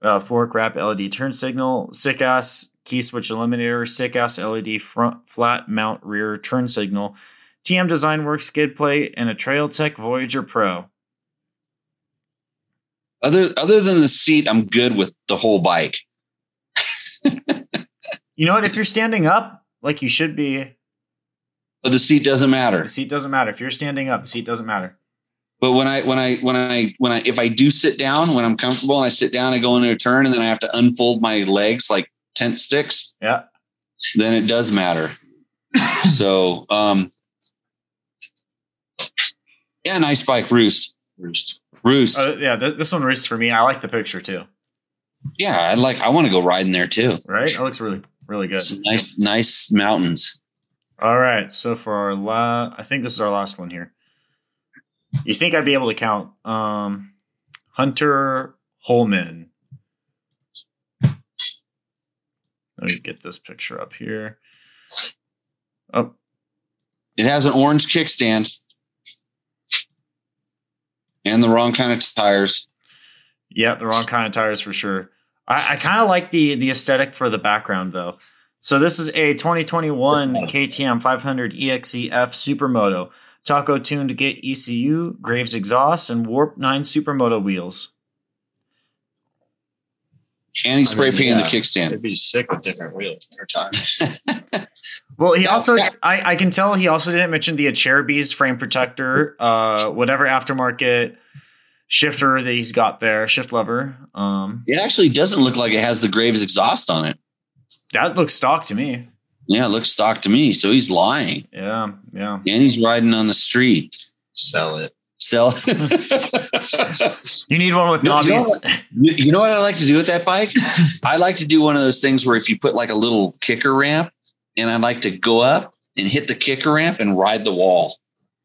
Speaker 1: Uh, fork wrap LED turn signal, sick ass key switch eliminator, sick ass LED front flat mount rear turn signal, TM Design Works skid plate, and a Trail Tech Voyager Pro.
Speaker 2: Other other than the seat, I'm good with the whole bike.
Speaker 1: You know what? If you're standing up like you should be,
Speaker 2: But the seat doesn't matter.
Speaker 1: the seat doesn't matter. If you're standing up, the seat doesn't matter.
Speaker 2: But when I when I when I when I if I do sit down when I'm comfortable and I sit down, I go into a turn and then I have to unfold my legs like tent sticks,
Speaker 1: Yeah.
Speaker 2: then it does matter. so um yeah, nice bike, Roost.
Speaker 3: Roost.
Speaker 2: Roost.
Speaker 1: Uh, yeah, th- this one reads for me. I like the picture too.
Speaker 2: yeah, I like I want to go riding there too.
Speaker 1: Right? It looks really, really good.
Speaker 2: Some nice nice mountains.
Speaker 1: All right. So for our la, I think this is our last one here. You think I'd be able to count? Um, Hunter Holman. Let me get this picture up here. Oh,
Speaker 2: It has an orange kickstand and the wrong kind of tires.
Speaker 1: yeah, the wrong kind of tires for sure. I, I kind of like the the aesthetic for the background though. So this is a 2021 KTM 500 EXCF Supermoto. Taco tuned to get ECU, Graves exhaust, and Warp 9 Supermoto wheels.
Speaker 2: And he
Speaker 3: I
Speaker 2: spray
Speaker 3: mean,
Speaker 2: painted
Speaker 3: yeah.
Speaker 2: the kickstand.
Speaker 3: It'd be sick with different wheels or tires.
Speaker 1: Well, he
Speaker 2: Yeah,
Speaker 1: also,
Speaker 2: yeah.
Speaker 1: I, I can tell he also didn't mention the Acerbis frame protector, uh, whatever aftermarket shifter that he's got there, shift lever. Um,
Speaker 2: It actually doesn't look like it has the Graves exhaust on it.
Speaker 1: that looks stock to me.
Speaker 2: Yeah, it looks stock to me. So he's lying.
Speaker 1: Yeah, yeah.
Speaker 2: And he's riding on the street.
Speaker 3: Sell it.
Speaker 2: Sell.
Speaker 1: You need one with
Speaker 2: You know what? you know what I like to do with that bike? I like to do one of those things where if you put like a little kicker ramp, and I like to go up and hit the kicker ramp and ride the wall,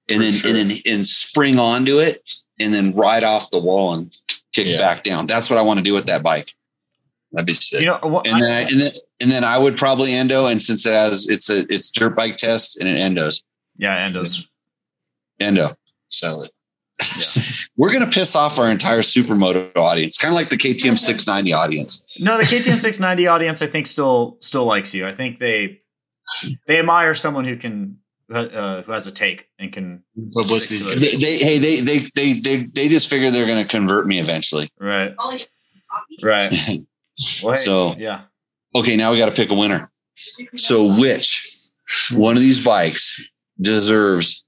Speaker 2: and
Speaker 3: For
Speaker 2: then
Speaker 3: sure.
Speaker 2: and then and spring onto it, and then ride off the wall and kick
Speaker 3: Yeah.
Speaker 2: back down. That's what I want to do with that bike.
Speaker 3: That'd be sick.
Speaker 1: You know, what,
Speaker 2: And then I, and then and then I would probably endo, and since it has it's a it's dirt bike test and it endos
Speaker 1: yeah, Endos.
Speaker 2: endo.
Speaker 3: Sell it.
Speaker 2: We're gonna piss off our entire supermoto audience, kind of like the KTM 690 audience.
Speaker 1: No, the KTM 690 audience, I think, still still likes you. I think they they admire someone who can uh, who has a take and can
Speaker 3: Publicity.
Speaker 2: They, they hey they they they they they just figure they're gonna convert me eventually.
Speaker 1: right, right. Well, hey,
Speaker 2: So-
Speaker 1: yeah,
Speaker 2: Okay, now we got to pick a winner. So which one of these bikes deserves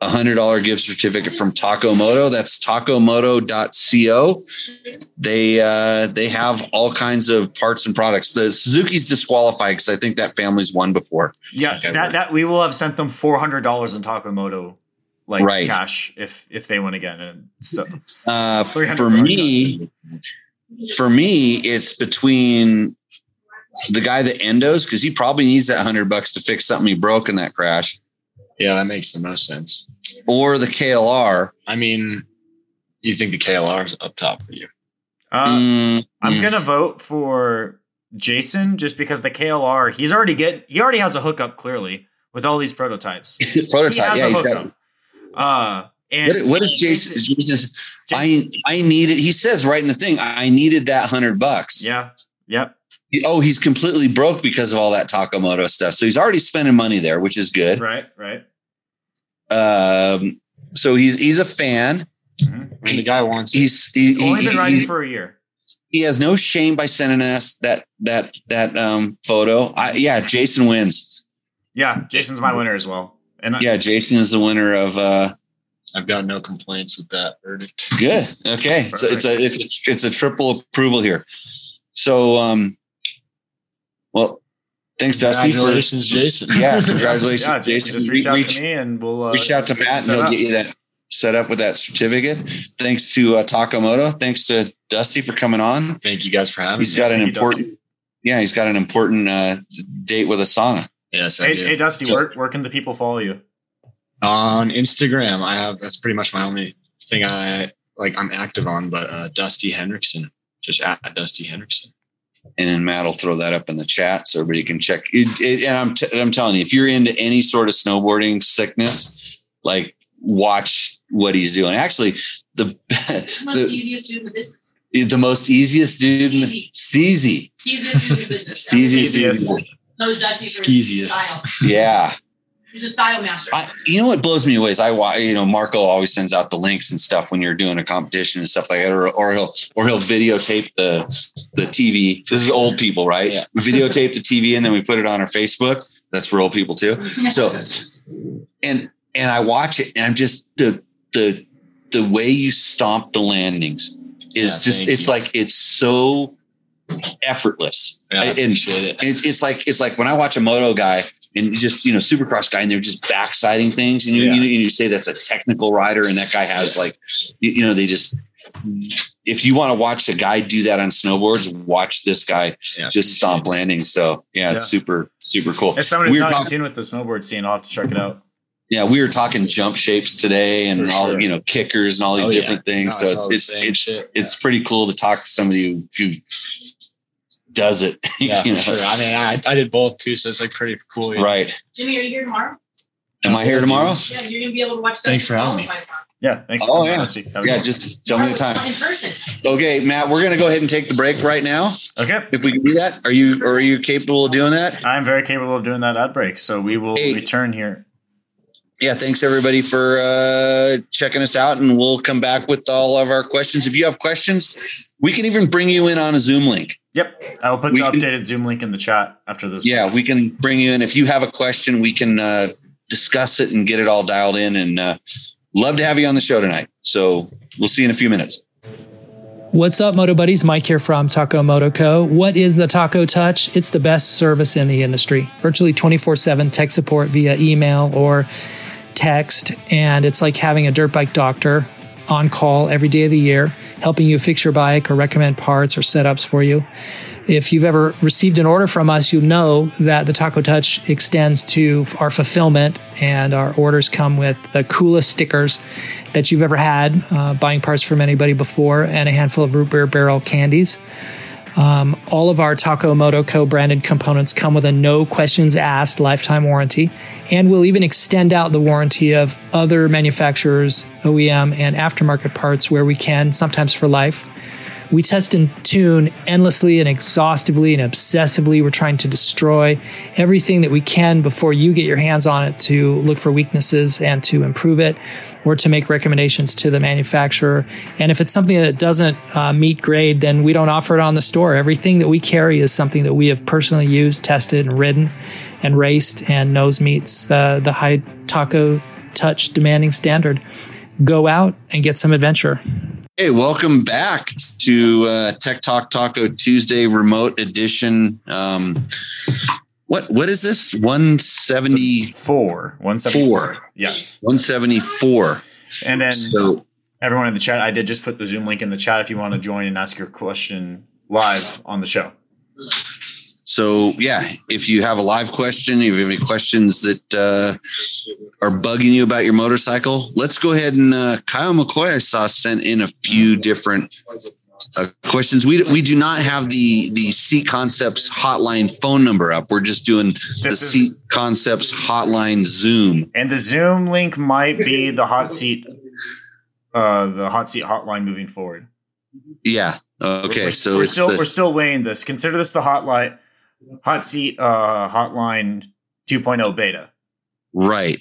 Speaker 2: a hundred dollar gift certificate from Taco Moto? That's tacomoto.co. They uh they have all kinds of parts and products. The Suzuki's disqualified because I think that family's won before.
Speaker 1: yeah.
Speaker 3: Okay,
Speaker 1: that that we will have sent them four hundred dollars in Taco Moto like
Speaker 2: Right.
Speaker 1: cash if if they win again. And so
Speaker 2: Uh, for me, for me, it's between the guy that endos because he probably needs that hundred bucks to fix something he broke in that crash,
Speaker 3: Yeah, that makes the most sense.
Speaker 2: or the KLR.
Speaker 3: I mean, you think the KLR is up top for you?
Speaker 1: Uh,
Speaker 2: Mm,
Speaker 1: I'm
Speaker 2: mm.
Speaker 1: gonna vote for Jason just because the KLR he's already get he already has a hookup clearly with all these prototypes. He
Speaker 2: prototype.
Speaker 1: has
Speaker 2: Yeah,
Speaker 1: a
Speaker 2: he's got.
Speaker 1: hookup. Uh, and
Speaker 2: What, what is Jason? Jason I I needed. He says right in the thing. I needed that hundred bucks.
Speaker 1: Yeah. Yep.
Speaker 2: Oh, he's completely broke because of all that Taco Moto stuff. So he's already spending money there, which is good.
Speaker 1: Right. Right.
Speaker 2: Um, so he's he's a fan.
Speaker 1: Mhm.
Speaker 3: I the guy wants.
Speaker 2: He's he,
Speaker 1: He's only
Speaker 2: he-
Speaker 1: been riding
Speaker 2: he-
Speaker 1: for a year.
Speaker 2: he has no shame by sending us that that that um photo. I, yeah, Jason wins.
Speaker 1: Yeah, Jason's my winner as well. And I-
Speaker 2: Yeah, Jason is the winner of uh
Speaker 3: I've got no complaints with that verdict.
Speaker 2: good. Okay. So it's a it's a, it's a triple approval here. So um well thanks Dusty for
Speaker 3: Congratulations, Jason.
Speaker 2: yeah, congratulations,
Speaker 1: yeah, Jason,
Speaker 2: Jason.
Speaker 1: just reach out
Speaker 2: reach,
Speaker 1: to me and we'll uh,
Speaker 2: reach out to
Speaker 1: get
Speaker 2: Matt and he'll
Speaker 1: up.
Speaker 2: get you that set up with that certificate. Thanks to uh, Taco Moto. Thanks to Dusty for coming on.
Speaker 3: Thank you guys for having
Speaker 2: He's
Speaker 3: me.
Speaker 2: got an
Speaker 1: Thank you,
Speaker 2: important yeah, he's got an important uh, date with Asana.
Speaker 3: yes, I
Speaker 1: Hey,
Speaker 3: do.
Speaker 1: hey, Dusty, where, where can the people follow you?
Speaker 3: on Instagram, I have that's pretty much my only thing I like. I'm active on, but uh, Dusty Henricksen, just at Dusty Henricksen.
Speaker 2: And then Matt will throw that up in the chat so everybody can check. It, it, and I'm t- I'm telling you, if you're into any sort of snowboarding sickness, like watch what he's doing. Actually, the
Speaker 4: Most
Speaker 2: the,
Speaker 4: easiest dude in the business.
Speaker 2: the most easiest dude in the Steezy.
Speaker 4: Easiest dude in the business.
Speaker 2: Steeziest dude.
Speaker 1: Steeziest.
Speaker 2: in the-
Speaker 4: That was Dusty
Speaker 3: Skeeziest.
Speaker 2: Yeah.
Speaker 4: He's a style master.
Speaker 2: I, you know what blows me away is I wa- you know Marco always sends out the links and stuff when you're doing a competition and stuff like that, or, or he'll or he'll videotape the the TV. This is old people, right?
Speaker 3: Yeah.
Speaker 2: We videotape the TV and then we put it on our Facebook. That's for old people too. So and and I watch it and I'm just the the the way you stomp the landings is
Speaker 3: Yeah,
Speaker 2: just it's
Speaker 3: you.
Speaker 2: like it's so effortless.
Speaker 3: Yeah, I
Speaker 2: And-
Speaker 3: appreciate it.
Speaker 2: It's, it's like it's like when I watch a moto guy and just you know supercross guy and they're just backsiding things and you
Speaker 3: Yeah.
Speaker 2: you, you say that's a technical rider and that guy has like you, know they just if you want to watch a guy do that on snowboards watch this guy
Speaker 3: Yeah,
Speaker 2: just stomp landings so yeah,
Speaker 1: Yeah.
Speaker 2: super super cool
Speaker 1: If somebody's
Speaker 2: we were
Speaker 1: not in tune with the snowboard scene, I'll have to check it out.
Speaker 2: yeah we were talking jump shapes today and
Speaker 3: For
Speaker 2: all you know kickers and all these
Speaker 3: Oh, yeah.
Speaker 2: different things
Speaker 3: No,
Speaker 2: so
Speaker 3: it's
Speaker 2: it's it's it's, it's pretty cool to talk to somebody who, who does it
Speaker 3: Yeah,
Speaker 2: you
Speaker 3: for
Speaker 2: know?
Speaker 3: sure. I mean, I, I did both too, so it's like pretty cool. you know.
Speaker 2: right
Speaker 4: Jimmy, are you here tomorrow?
Speaker 2: am i here tomorrow
Speaker 4: Yeah, you're gonna be able to watch.
Speaker 3: Thanks for having me.
Speaker 1: Yeah, thanks.
Speaker 2: Oh,
Speaker 1: coming,
Speaker 2: yeah.
Speaker 1: Dusty.
Speaker 2: Yeah
Speaker 1: good
Speaker 2: just tell me the time
Speaker 4: In person.
Speaker 2: Okay, Matt, we're going to go ahead and take the break right now.
Speaker 1: Okay.
Speaker 2: If we can do that, are you are you capable of doing that?
Speaker 1: I'm very capable of doing that ad break, so we will
Speaker 2: Hey.
Speaker 1: return here.
Speaker 2: Yeah, thanks everybody for uh, checking us out, and we'll come back with all of our questions. If you have questions, we can even bring you in on a Zoom link.
Speaker 1: Yep, I'll put
Speaker 2: We
Speaker 1: the
Speaker 2: can-
Speaker 1: updated Zoom link in the chat after this.
Speaker 2: Yeah, we can bring you in. If you have a question, we can uh, discuss it and get it all dialed in. And uh, love to have you on the show tonight. So we'll see you in a few minutes.
Speaker 5: What's up, Moto Buddies? Mike here from Taco Moto Co. What is the Taco Touch? It's the best service in the industry. Virtually 24 7 tech support via email or text. And it's like having a dirt bike doctor on call every day of the year, helping you fix your bike or recommend parts or setups for you. If you've ever received an order from us, you know that the Taco Touch extends to our fulfillment, and our orders come with the coolest stickers that you've ever had, uh, buying parts from anybody before, and a handful of root beer barrel candies. Um, all of our Taco Moto Co branded components come with a no questions asked lifetime warranty, and we'll even extend out the warranty of other manufacturers, OEM, and aftermarket parts where we can, sometimes for life. We test and tune endlessly and exhaustively and obsessively. We're trying to destroy everything that we can before you get your hands on it to look for weaknesses and to improve it or to make recommendations to the manufacturer. And if it's something that doesn't uh, meet grade, then we don't offer it on the store. Everything that we carry is something that we have personally used, tested, and ridden and raced and knows meets the, the high taco touch demanding standard. Go out and get some adventure.
Speaker 2: Hey, welcome back to uh, Tech Talk Taco Tuesday remote edition. Um, what what is this? 170,
Speaker 1: Four. 174. Yes.
Speaker 2: 174.
Speaker 1: And then
Speaker 2: So
Speaker 1: everyone in the chat, I did just put the Zoom link in the chat if you want to join and ask your question live on the show.
Speaker 2: So yeah, if you have a live question, if you have any questions that uh, are bugging you about your motorcycle, let's go ahead and uh, Kyle McCoy I saw sent in a few different uh, questions. We we do not have the the Seat Concepts hotline phone number up. We're just doing the
Speaker 1: This is-
Speaker 2: Seat Concepts hotline Zoom.
Speaker 1: And the Zoom link might be the hot seat, uh, the hot seat hotline moving forward.
Speaker 2: Yeah. Okay.
Speaker 1: we're,
Speaker 2: so
Speaker 1: we're
Speaker 2: it's
Speaker 1: still
Speaker 2: the,
Speaker 1: we're still weighing this. Consider this the hotline, hot seat, uh, hotline 2.0 beta.
Speaker 2: right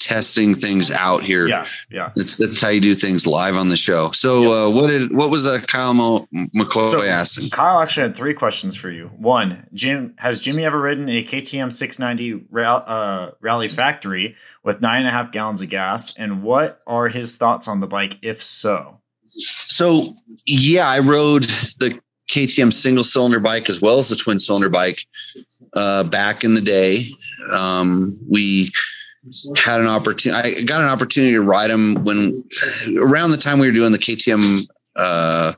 Speaker 2: testing things out here.
Speaker 1: Yeah, yeah.
Speaker 2: That's that's how you do things live on the show. So uh, what did what was uh, Kyle Mo- McCoy
Speaker 1: So-
Speaker 2: asking?
Speaker 1: Kyle actually had three questions for you. One, Jim, has Jimmy ever ridden a KTM 690 Ra- uh, Rally Factory with nine and a half gallons of gas? And what are his thoughts on the bike, if so?
Speaker 2: So yeah, I rode the KTM single cylinder bike as well as the twin cylinder bike uh, back in the day. Um, we had an opportunity. I got an opportunity to ride them when around the time we were doing the KTM uh,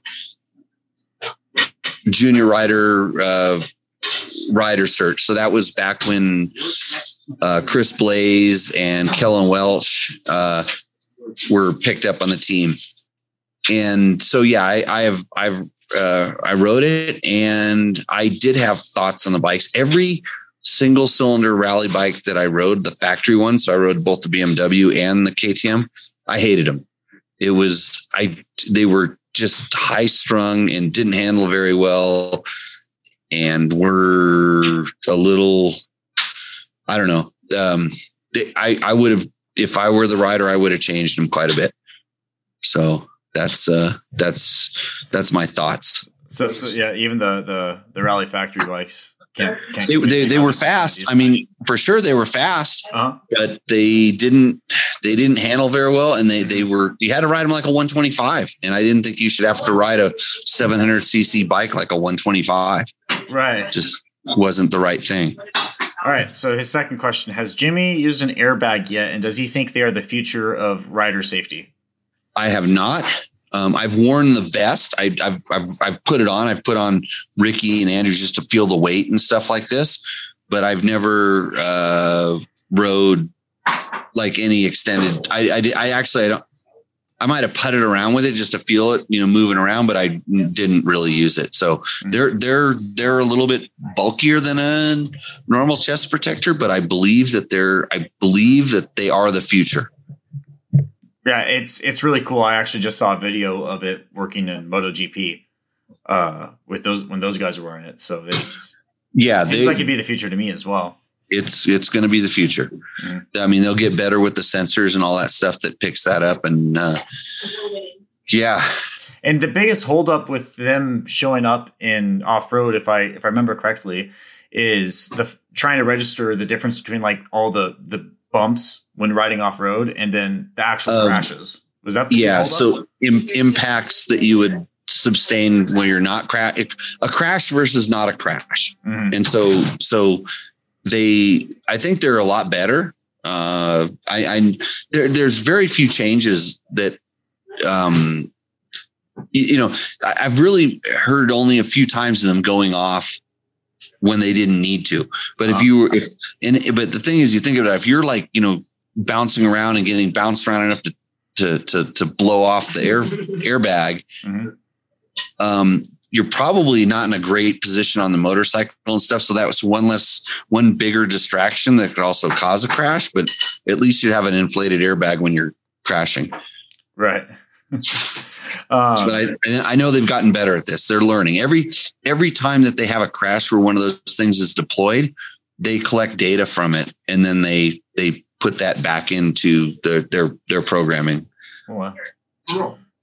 Speaker 2: junior rider uh, rider search. So that was back when uh, Chris Blais and Kellon Walch uh, were picked up on the team and so yeah, I, I have I've uh, I rode it, and I did have thoughts on the bikes. Every single cylinder rally bike that I rode, the factory one, so I rode both the BMW and the KTM. I hated them. It was I they were just high strung and didn't handle very well, and were a little I don't know. Um, I I would have if I were the rider, I would have changed them quite a bit. So that's uh that's that's my thoughts
Speaker 1: So, so yeah, even the the the Rally Factory bikes can't. can't
Speaker 2: they, they, they were fast i mean for sure they were fast
Speaker 1: uh-huh.
Speaker 2: but they didn't they didn't handle very well and they they were you had to ride them like a 125 and i didn't think you should have to ride a 700 cc bike like a 125
Speaker 1: right.
Speaker 2: just wasn't the right thing
Speaker 1: All right. So his second question: Has Jimmy used an airbag yet, and does he think they are the future of rider safety?
Speaker 2: I have not. Um, I've worn the vest. I, I've, I've I've put it on. I've put on Ricky and Andrew just to feel the weight and stuff like this. But I've never uh, rode like any extended. I I, did, I actually I don't. I might have putted around with it just to feel it, you know, moving around, but I didn't really use it. So they're they're they're a little bit bulkier than a normal chest protector, but I believe that they're I believe that they are the future.
Speaker 1: Yeah, it's it's really cool. I actually just saw a video of it working in MotoGP uh, with those when those guys were wearing it. So it's
Speaker 2: Yeah,
Speaker 1: seems
Speaker 2: they,
Speaker 1: like it'd be the future to me as well.
Speaker 2: it's it's going to be the future.
Speaker 1: Mhm.
Speaker 2: I mean, they'll get better with the sensors and all that stuff that picks that up. And uh, yeah,
Speaker 1: And the biggest holdup with them showing up in off road, if I if I remember correctly, is the trying to register the difference between like all the the bumps when riding off road and then the actual
Speaker 2: Um,
Speaker 1: crashes. Was that the
Speaker 2: yeah. So Im- impacts that you would sustain when you're not crash a crash versus not a crash.
Speaker 1: Mhm.
Speaker 2: And so so they I think they're a lot better. Uh, I, I there, there's very few changes that um you, know I've really heard only a few times of them going off when they didn't need to. But if
Speaker 1: Uh-huh.
Speaker 2: you were if and but the thing is you think about it, if you're like you know bouncing around and getting bounced around enough to to to, to blow off the air airbag
Speaker 1: Mhm.
Speaker 2: um, you're probably not in a great position on the motorcycle and stuff. So that was one less, one bigger distraction that could also cause a crash. But at least you'd have an inflated airbag when you're crashing.
Speaker 1: right. um,
Speaker 2: I, I know they've gotten better at this. They're learning every every time that they have a crash where one of those things is deployed, they collect data from it and then they they put that back into their their their programming.
Speaker 1: oh, wow.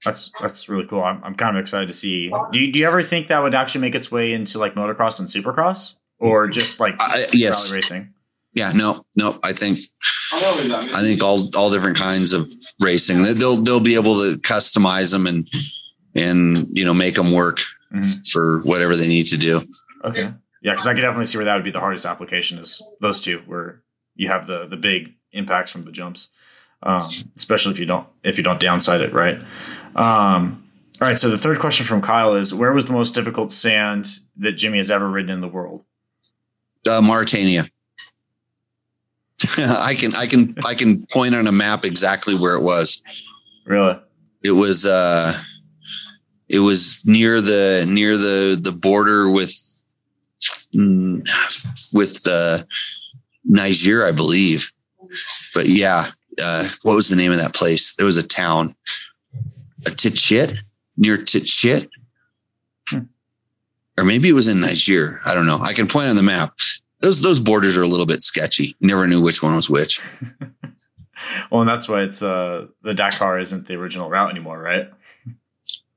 Speaker 1: That's that's really cool. I'm I'm kind of excited to see. Do you, do you ever think that would actually make its way into like motocross and supercross, or just like
Speaker 2: I- yes.
Speaker 1: rally racing?
Speaker 2: Yeah, no, no. I think I think all all different kinds of racing. They- They'll they'll be able to customize them and and you know make them work
Speaker 1: Mhm.
Speaker 2: for whatever they need to do.
Speaker 1: Okay. Yeah, because I could definitely see where that would be the hardest application is those two, where you have the the big impacts from the jumps, um, especially if you don't if you don't downside it right. Um, all right. So the third question from Kyle is: Where was the most difficult sand that Jimmy has ever ridden in the world?
Speaker 2: Uh, Mauritania. I can I can I can point on a map exactly where it was.
Speaker 1: Really?
Speaker 2: It was uh It was near the near the the border with with uh, Niger, I believe. But yeah, uh, what was the name of that place? There was a town, a Tichit near Tichit,
Speaker 1: Hmm.
Speaker 2: or maybe it was in Niger. I don't know. I can point on the map. Those those borders are a little bit sketchy. Never knew which one was which.
Speaker 1: Well, and that's why it's uh the Dakar isn't the original route anymore, right?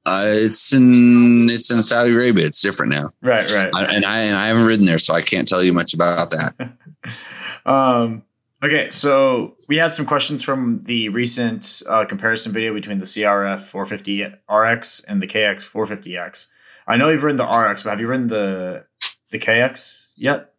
Speaker 2: Uh, it's in it's in Saudi Arabia. It's different now,
Speaker 1: Right, right.
Speaker 2: I, and I and I haven't ridden there, so I can't tell you much about that.
Speaker 1: Um, okay, so we had some questions from the recent uh, comparison video between the CRF 450 RX and the KX 450X. I know you've ridden the RX, but have you ridden the the KX yet?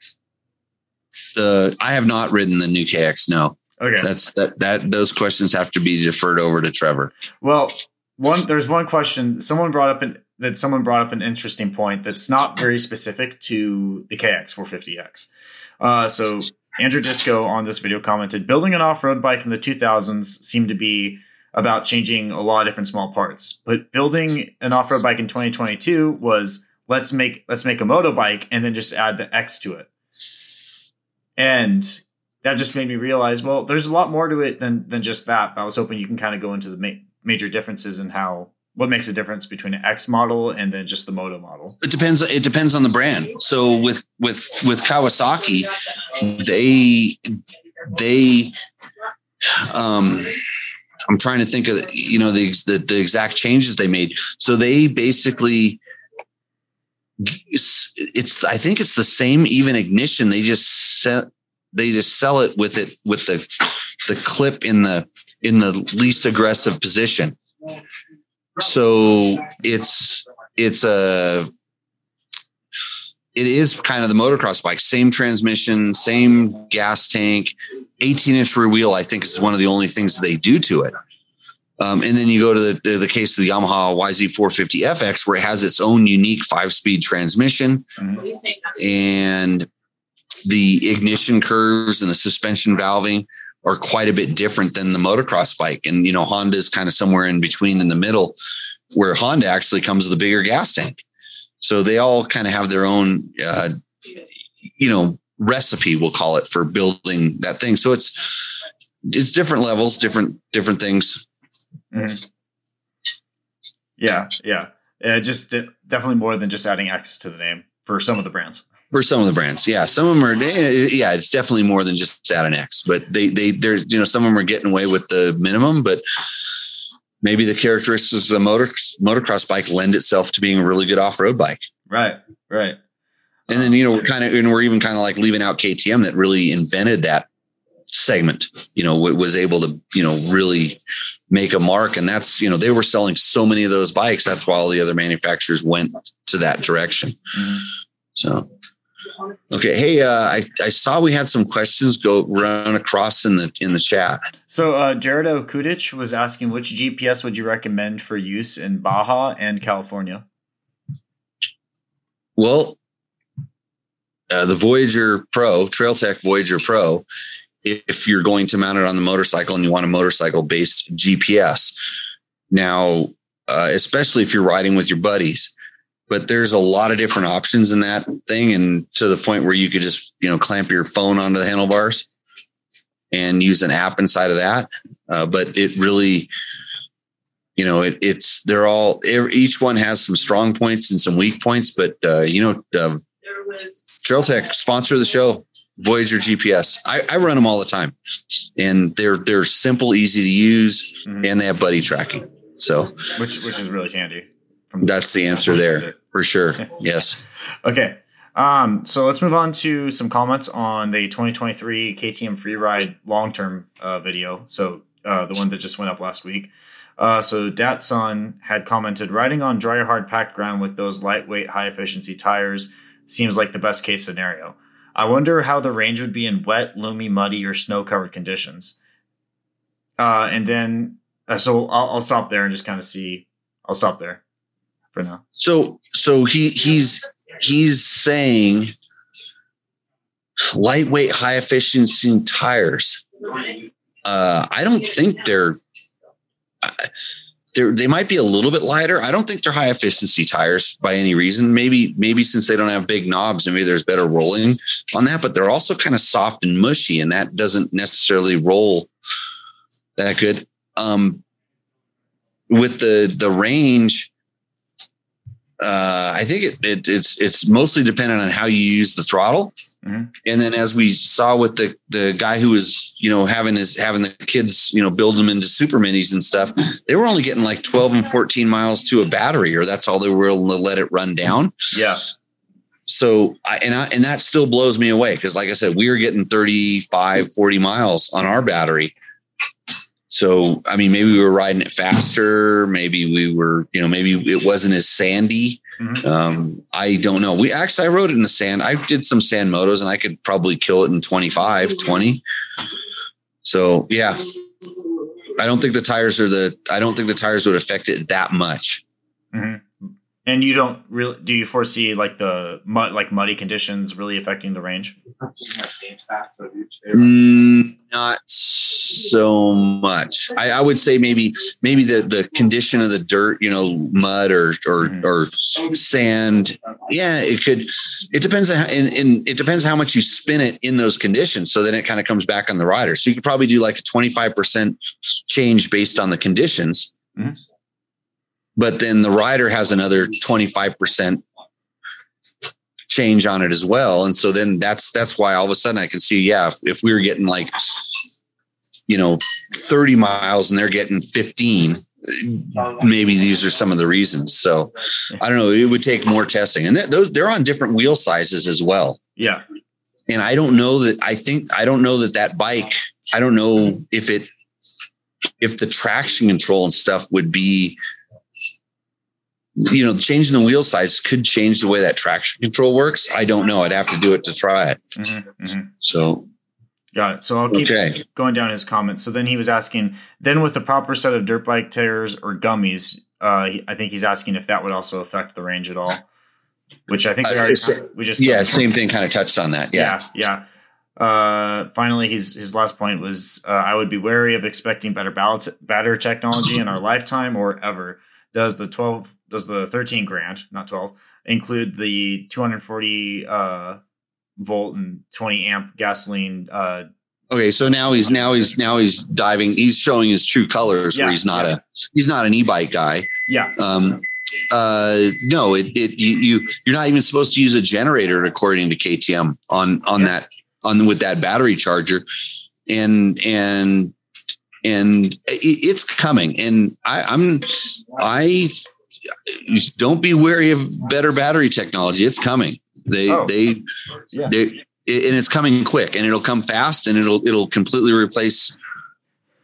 Speaker 2: The I have not ridden the new KX. No,
Speaker 1: Okay.
Speaker 2: that's that that those questions have to be deferred over to Trevor.
Speaker 1: Well, one there's one question someone brought up an, that someone brought up an interesting point that's not very specific to the KX 450X. Uh, so Andrew Disco on this video commented, building an off-road bike in the 2000s seemed to be about changing a lot of different small parts, but building an off-road bike in 2022 was let's make let's make a moto bike and then just add the X to it. And that just made me realize, well, there's a lot more to it than than just that. But I was hoping you can kind of go into the ma- major differences in how what makes a difference between an X model and then just the moto model.
Speaker 2: It depends. It depends on the brand. So with with with Kawasaki, they they um I'm trying to think of you know the the, the exact changes they made. So they basically it's I think it's the same even ignition. They just set they just sell it with it with the the clip in the in the least aggressive position. So it's it's a it is kind of the motocross bike, same transmission, same gas tank, 18 inch rear wheel. I think is one of the only things they do to it. Um, and then you go to the, the, the case of the Yamaha YZ450 FX, where it has its own unique five speed transmission and the ignition curves and the suspension valving are quite a bit different than the motocross bike. And, you know, Honda is kind of somewhere in between in the middle where Honda actually comes with a bigger gas tank. So they all kind of have their own, uh, you know, recipe, we'll call it for building that thing. So it's, it's different levels, different, different things.
Speaker 1: Mhm. Yeah, yeah. Uh, just uh, definitely more than just adding X to the name for some of the brands.
Speaker 2: For some of the brands. Yeah. Some of them are, eh, yeah, it's definitely more than just at an X, but they, they, there's, you know, some of them are getting away with the minimum, but maybe the characteristics of the motor motocross bike lend itself to being a really good off-road bike.
Speaker 1: Right, right.
Speaker 2: And then, you know, we're kind of, and we're even kind of like leaving out KTM that really invented that segment, you know, was able to, you know, really make a mark. And that's, you know, they were selling so many of those bikes. That's why all the other manufacturers went to that direction.
Speaker 1: Mhm.
Speaker 2: So, okay. Hey, uh, I, I saw we had some questions go run across in the, in the chat.
Speaker 1: So uh, Jared Okudic was asking which GPS would you recommend for use in Baja and California?
Speaker 2: Well, uh, the Voyager Pro, Trail Tech Voyager Pro, if you're going to mount it on the motorcycle and you want a motorcycle based GPS. Now, uh, especially if you're riding with your buddies, but there's a lot of different options in that thing, and to the point where you could just you know clamp your phone onto the handlebars and use an app inside of that. Uh, but it really, you know, it, it's they're all each one has some strong points and some weak points, but uh, you know, uh, Trail Tech sponsor the show. Voyager GPS. I, I run them all the time, and they're they're simple, easy to use,
Speaker 1: Mhm.
Speaker 2: and they have buddy tracking. So
Speaker 1: Which which is really handy. From-
Speaker 2: that's the answer there for sure. Yes.
Speaker 1: Okay. Um, so let's move on to some comments on the 2023 KTM Freeride long term uh, video. So uh, the one that just went up last week. Uh, so Datsun had commented, riding on dry hard packed ground with those lightweight, high efficiency tires seems like the best case scenario. I wonder how the range would be in wet, loamy, muddy, or snow covered conditions. Uh, and then, uh, so I'll, I'll stop there and just kind of see. I'll stop there for now.
Speaker 2: So so he he's he's saying lightweight, high efficiency tires. Uh, I don't think they're they're, they might be a little bit lighter. I don't think they're high efficiency tires by any reason. Maybe maybe since they don't have big knobs, maybe there's better rolling on that. But they're also kind of soft and mushy, and that doesn't necessarily roll that good. Um, with the the range, uh, I think it, it, it's it's mostly dependent on how you use the throttle.
Speaker 1: Mhm.
Speaker 2: And then as we saw with the the guy who was you know having his having the kids you know build them into super minis and stuff, they were only getting like twelve and fourteen miles to a battery, or that's all they were able to let it run down.
Speaker 1: Yeah.
Speaker 2: So I and I and that still blows me away because like I said, we were getting 35, 40 miles on our battery. So I mean, maybe we were riding it faster. Maybe we were, you know, maybe it wasn't as sandy.
Speaker 1: Mhm.
Speaker 2: Um, I don't know. We actually I rode it in the sand. I did some sand motos and I could probably kill it in 25, 20. So yeah. I don't think the tires are the I don't think the tires would affect it that much.
Speaker 1: Mhm. And you don't really do you foresee like the mud like muddy conditions really affecting the range?
Speaker 2: Mm, not so much. I, I would say maybe maybe the the condition of the dirt, you know, mud or or
Speaker 1: Mhm.
Speaker 2: or sand. Yeah, it could. It depends on how, and, and it depends how much you spin it in those conditions. So then it kind of comes back on the rider. So you could probably do like a twenty five percent change based on the conditions.
Speaker 1: Mhm.
Speaker 2: But then the rider has another twenty five percent change on it as well. And so then that's that's why all of a sudden I can see, yeah, if, if we were getting like, you know, 30 miles and they're getting 15, maybe these are some of the reasons. So I don't know. It would take more testing. And th- those they're on different wheel sizes as well.
Speaker 1: Yeah.
Speaker 2: And I don't know that I think I don't know that that bike, I don't know if it if the traction control and stuff would be you know, changing the wheel size could change the way that traction control works. I don't know. I'd have to do it to try it.
Speaker 1: Mhm, mhm.
Speaker 2: So
Speaker 1: Got it. So I'll keep
Speaker 2: okay.
Speaker 1: going down his comments. So then he was asking, then with the proper set of dirt bike tires or gummies, uh, I think he's asking if that would also affect the range at all. Which I think we
Speaker 2: Uh,
Speaker 1: already
Speaker 2: it's-
Speaker 1: we just
Speaker 2: Yeah, same thing kind of touched on that. Yeah.
Speaker 1: yeah, yeah. Uh, finally, his his last point was, uh, I would be wary of expecting better balance, better technology in our lifetime or ever. Does the twelve, does the thirteen grand, not twelve, include the two hundred forty uh, volt and twenty amp gasoline? Uh,
Speaker 2: Okay, so now he's now he's now he's diving. He's showing his true colors
Speaker 1: Yeah,
Speaker 2: where he's not
Speaker 1: yeah.
Speaker 2: a he's not an e-bike guy.
Speaker 1: yeah,
Speaker 2: Um, uh, no, it, it you, you you're not even supposed to use a generator according to KTM on on
Speaker 1: Yeah.
Speaker 2: that on with that battery charger, and and and it, it's coming. And I, I'm I don't be wary of better battery technology. It's coming. They
Speaker 1: Oh.
Speaker 2: they
Speaker 1: Yeah.
Speaker 2: they and it's coming quick and it'll come fast and it'll it'll completely replace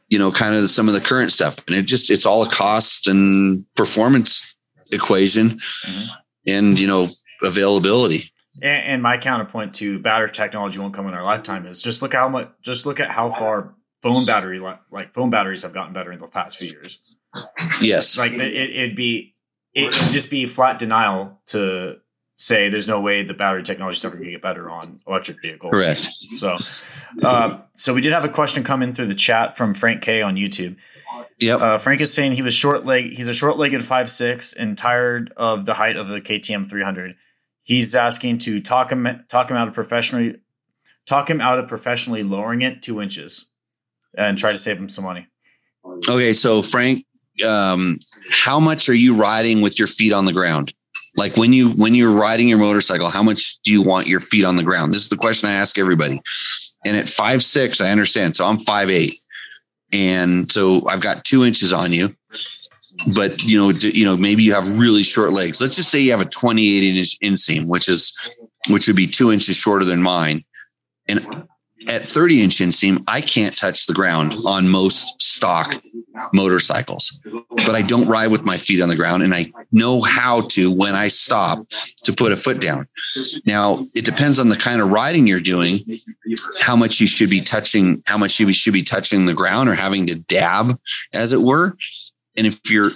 Speaker 2: you know kind of some of the current stuff and it just it's all a cost and performance equation
Speaker 1: Mhm.
Speaker 2: and you know availability
Speaker 1: And, and my counterpoint to battery technology won't come in our lifetime is just look how much, just look at how far phone battery like phone batteries have gotten better in the past few years.
Speaker 2: yes
Speaker 1: Like it, it'd be, it would just be flat denial to say there's no way the battery technology is ever going to get better on electric vehicles.
Speaker 2: correct
Speaker 1: So, uh, so we did have a question come in through the chat from Frank K on YouTube.
Speaker 2: yep
Speaker 1: Uh, Frank is saying he was short leg. He's a short legged five six and tired of the height of the KTM 300. He's asking to talk him talk him out of professionally talk him out of professionally lowering it two inches and try to save him some money.
Speaker 2: okay so frank um how much are you riding with your feet on the ground like when you when you're riding your motorcycle how much do you want your feet on the ground? This is the question i ask everybody. And at five six i understand. So i'm five eight. And so i've got two inches on you. But you know you know maybe you have really short legs. Let's just say you have a 28 inch inseam which is which would be two inches shorter than mine. And at 30 inch inseam i can't touch the ground on most stock motorcycles. But i don't ride with my feet on the ground and i know how to when i stop to put a foot down. Now it depends on the kind of riding you're doing how much you should be touching how much you should be touching the ground or having to dab as it were. And if you're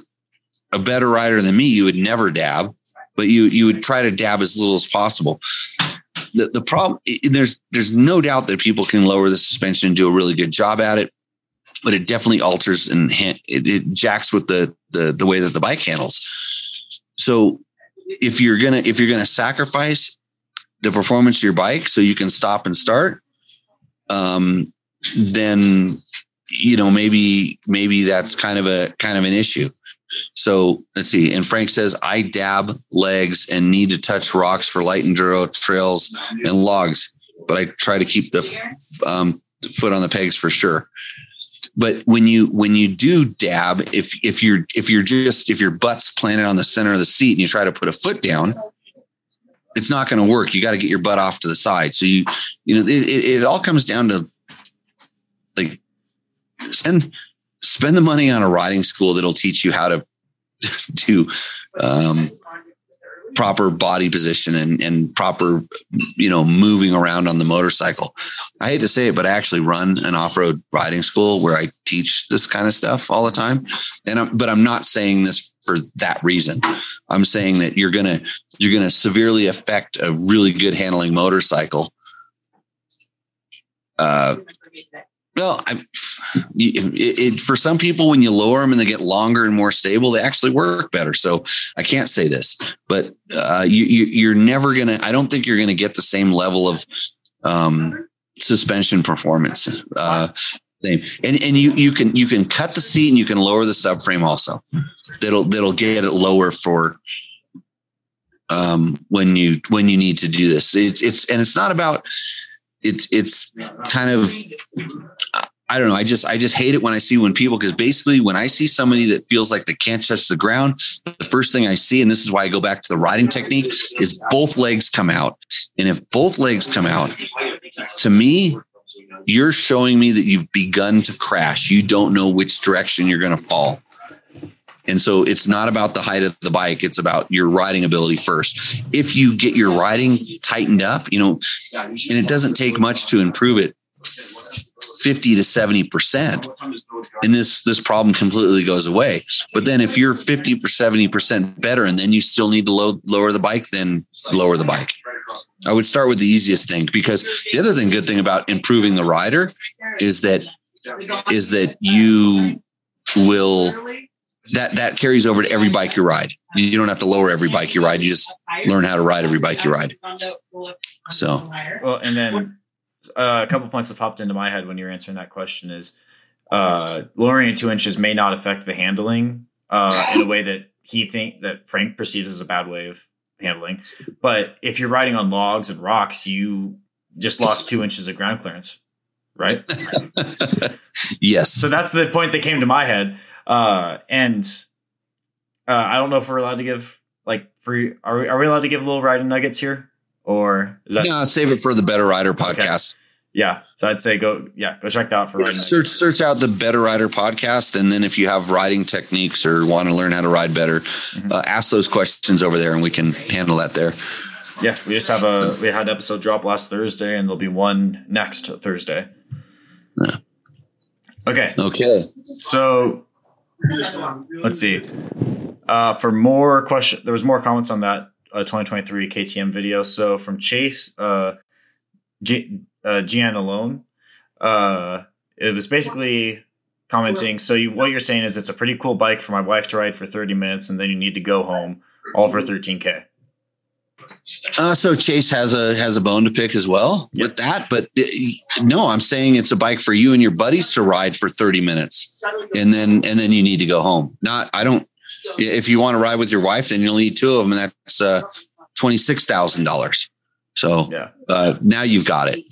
Speaker 2: a better rider than me you would never dab but you you would try to dab as little as possible the, the problem there's there's no doubt that people can lower the suspension and do a really good job at it but it definitely alters and it, it jacks with the the the way that the bike handles. So if you're gonna if you're gonna sacrifice the performance of your bike so you can stop and start, um, then you know maybe maybe that's kind of a kind of an issue. So let's see. And Frank says I dab legs and need to touch rocks for light and enduro trails and logs, but I try to keep the um, foot on the pegs for sure. But when you when you do dab, if if you're if you're just if your butt's planted on the center of the seat and you try to put a foot down, it's not going to work. You got to get your butt off to the side. So you you know it, it, it all comes down to like spend spend the money on a riding school that'll teach you how to do um, proper body position and, and proper, you know, moving around on the motorcycle. I hate to say it, but I actually run an off-road riding school where I teach this kind of stuff all the time. And I'm, but I'm not saying this for that reason. I'm saying that you're gonna you're gonna severely affect a really good handling motorcycle. Uh, well, I, it, it, for some people, when you lower them and they get longer and more stable, they actually work better. So I can't say this, but uh, you, you, are never gonna. I don't think you're gonna get the same level of um, suspension performance. Uh, and and you you can you can cut the seat and you can lower the subframe also. That'll that'll get it lower for um, when you when you need to do this. It's it's and it's not about it's it's kind of I don't know. I just I just hate it when I see when people because basically when I see somebody that feels like they can't touch the ground, the first thing I see, and this is why I go back to the riding technique, is both legs come out. And if both legs come out, to me, you're showing me that you've begun to crash. You don't know which direction you're going to fall. And so it's not about the height of the bike, it's about your riding ability first. If you get your riding tightened up, you know, and it doesn't take much to improve it 50 to 70% and this this problem completely goes away. But then if you're 50 or 70% better and then you still need to low, lower the bike then lower the bike. I would start with the easiest thing because the other thing good thing about improving the rider is that is that you will that that carries over to every bike you ride. You don't have to lower every bike you ride. You just learn how to ride every bike you ride. So,
Speaker 1: well, and then uh, a couple points that popped into my head when you're answering that question is uh, lowering it two inches may not affect the handling uh, in a way that he think that Frank perceives as a bad way of handling. But if you're riding on logs and rocks, you just lost two inches of ground clearance, right?
Speaker 2: yes.
Speaker 1: So that's the point that came to my head uh, and uh, I don't know if we're allowed to give like free. Are we, are we allowed to give little riding nuggets here, or is that?
Speaker 2: No, save it for the Better Rider podcast. Okay.
Speaker 1: Yeah, so I'd say go. Yeah, go check that out for
Speaker 2: yeah, search search out the Better Rider podcast, and then if you have riding techniques or want to learn how to ride better, mm-hmm. uh, ask those questions over there, and we can handle that there.
Speaker 1: Yeah, we just have a we had an episode drop last Thursday, and there'll be one next Thursday. Yeah. Okay.
Speaker 2: Okay.
Speaker 1: So Let's see. Uh, for more question, there was more comments on that uh, 2023 KTM video. So from Chase, uh, G- uh, Gian alone, uh, it was basically commenting. So you, what you're saying is it's a pretty cool bike for my wife to ride for 30 minutes, and then you need to go home, all for 13k.
Speaker 2: Uh, so Chase has a has a bone to pick as well yep. with that, but uh, no, I'm saying it's a bike for you and your buddies to ride for 30 minutes, and then and then you need to go home. Not I don't. If you want to ride with your wife, then you'll need two of them, and that's uh, twenty six thousand dollars. So yeah. uh, now you've got it.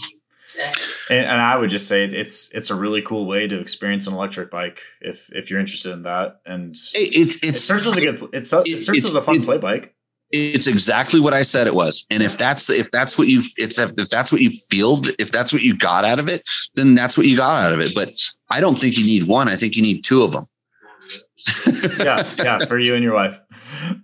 Speaker 1: And, and, I would just say it's it's a really cool way to experience an electric bike if if you're interested in that. And
Speaker 2: it's it's
Speaker 1: it serves as a good it's, it serves as a fun play bike
Speaker 2: it's exactly what I said it was. And if that's if that's what you it's if that's what you feel, if that's what you got out of it, then that's what you got out of it. But I don't think you need one. I think you need two of them.
Speaker 1: yeah, yeah, for you and your wife.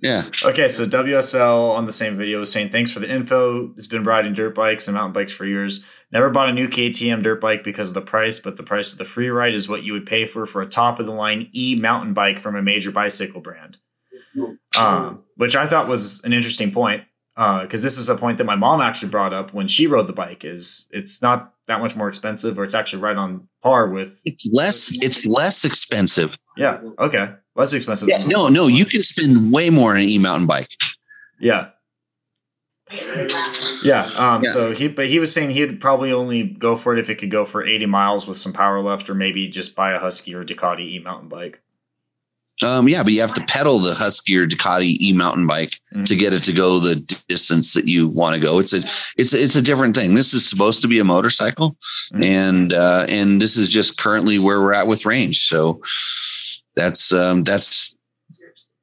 Speaker 2: Yeah.
Speaker 1: Okay, so WSL on the same video was saying thanks for the info. It's been riding dirt bikes and mountain bikes for years. Never bought a new KTM dirt bike because of the price, but the price of the Freeride is what you would pay for for a top of the line e mountain bike from a major bicycle brand um, which I thought was an interesting point because uh, this is a point that my mom actually brought up when she rode the bike. Is it's not that much more expensive, or it's actually right on par with.
Speaker 2: It's less. It's less expensive.
Speaker 1: Yeah. Okay. less expensive.
Speaker 2: Yeah, no, no, you can spend way more on an e mountain bike.
Speaker 1: Yeah. Yeah. Um,
Speaker 2: Yeah.
Speaker 1: So he, but he was saying he'd probably only go for it if it could go for 80 miles with some power left, or maybe just buy a Husky or Ducati e mountain bike.
Speaker 2: Um, yeah, but you have to pedal the Husky or Ducati e mountain bike
Speaker 1: Mhm.
Speaker 2: to get it to go the distance that you want to go. It's a it's a, it's a different thing. This is supposed to be a motorcycle,
Speaker 1: Mhm.
Speaker 2: and uh, and this is just currently where we're at with range. So that's um, that's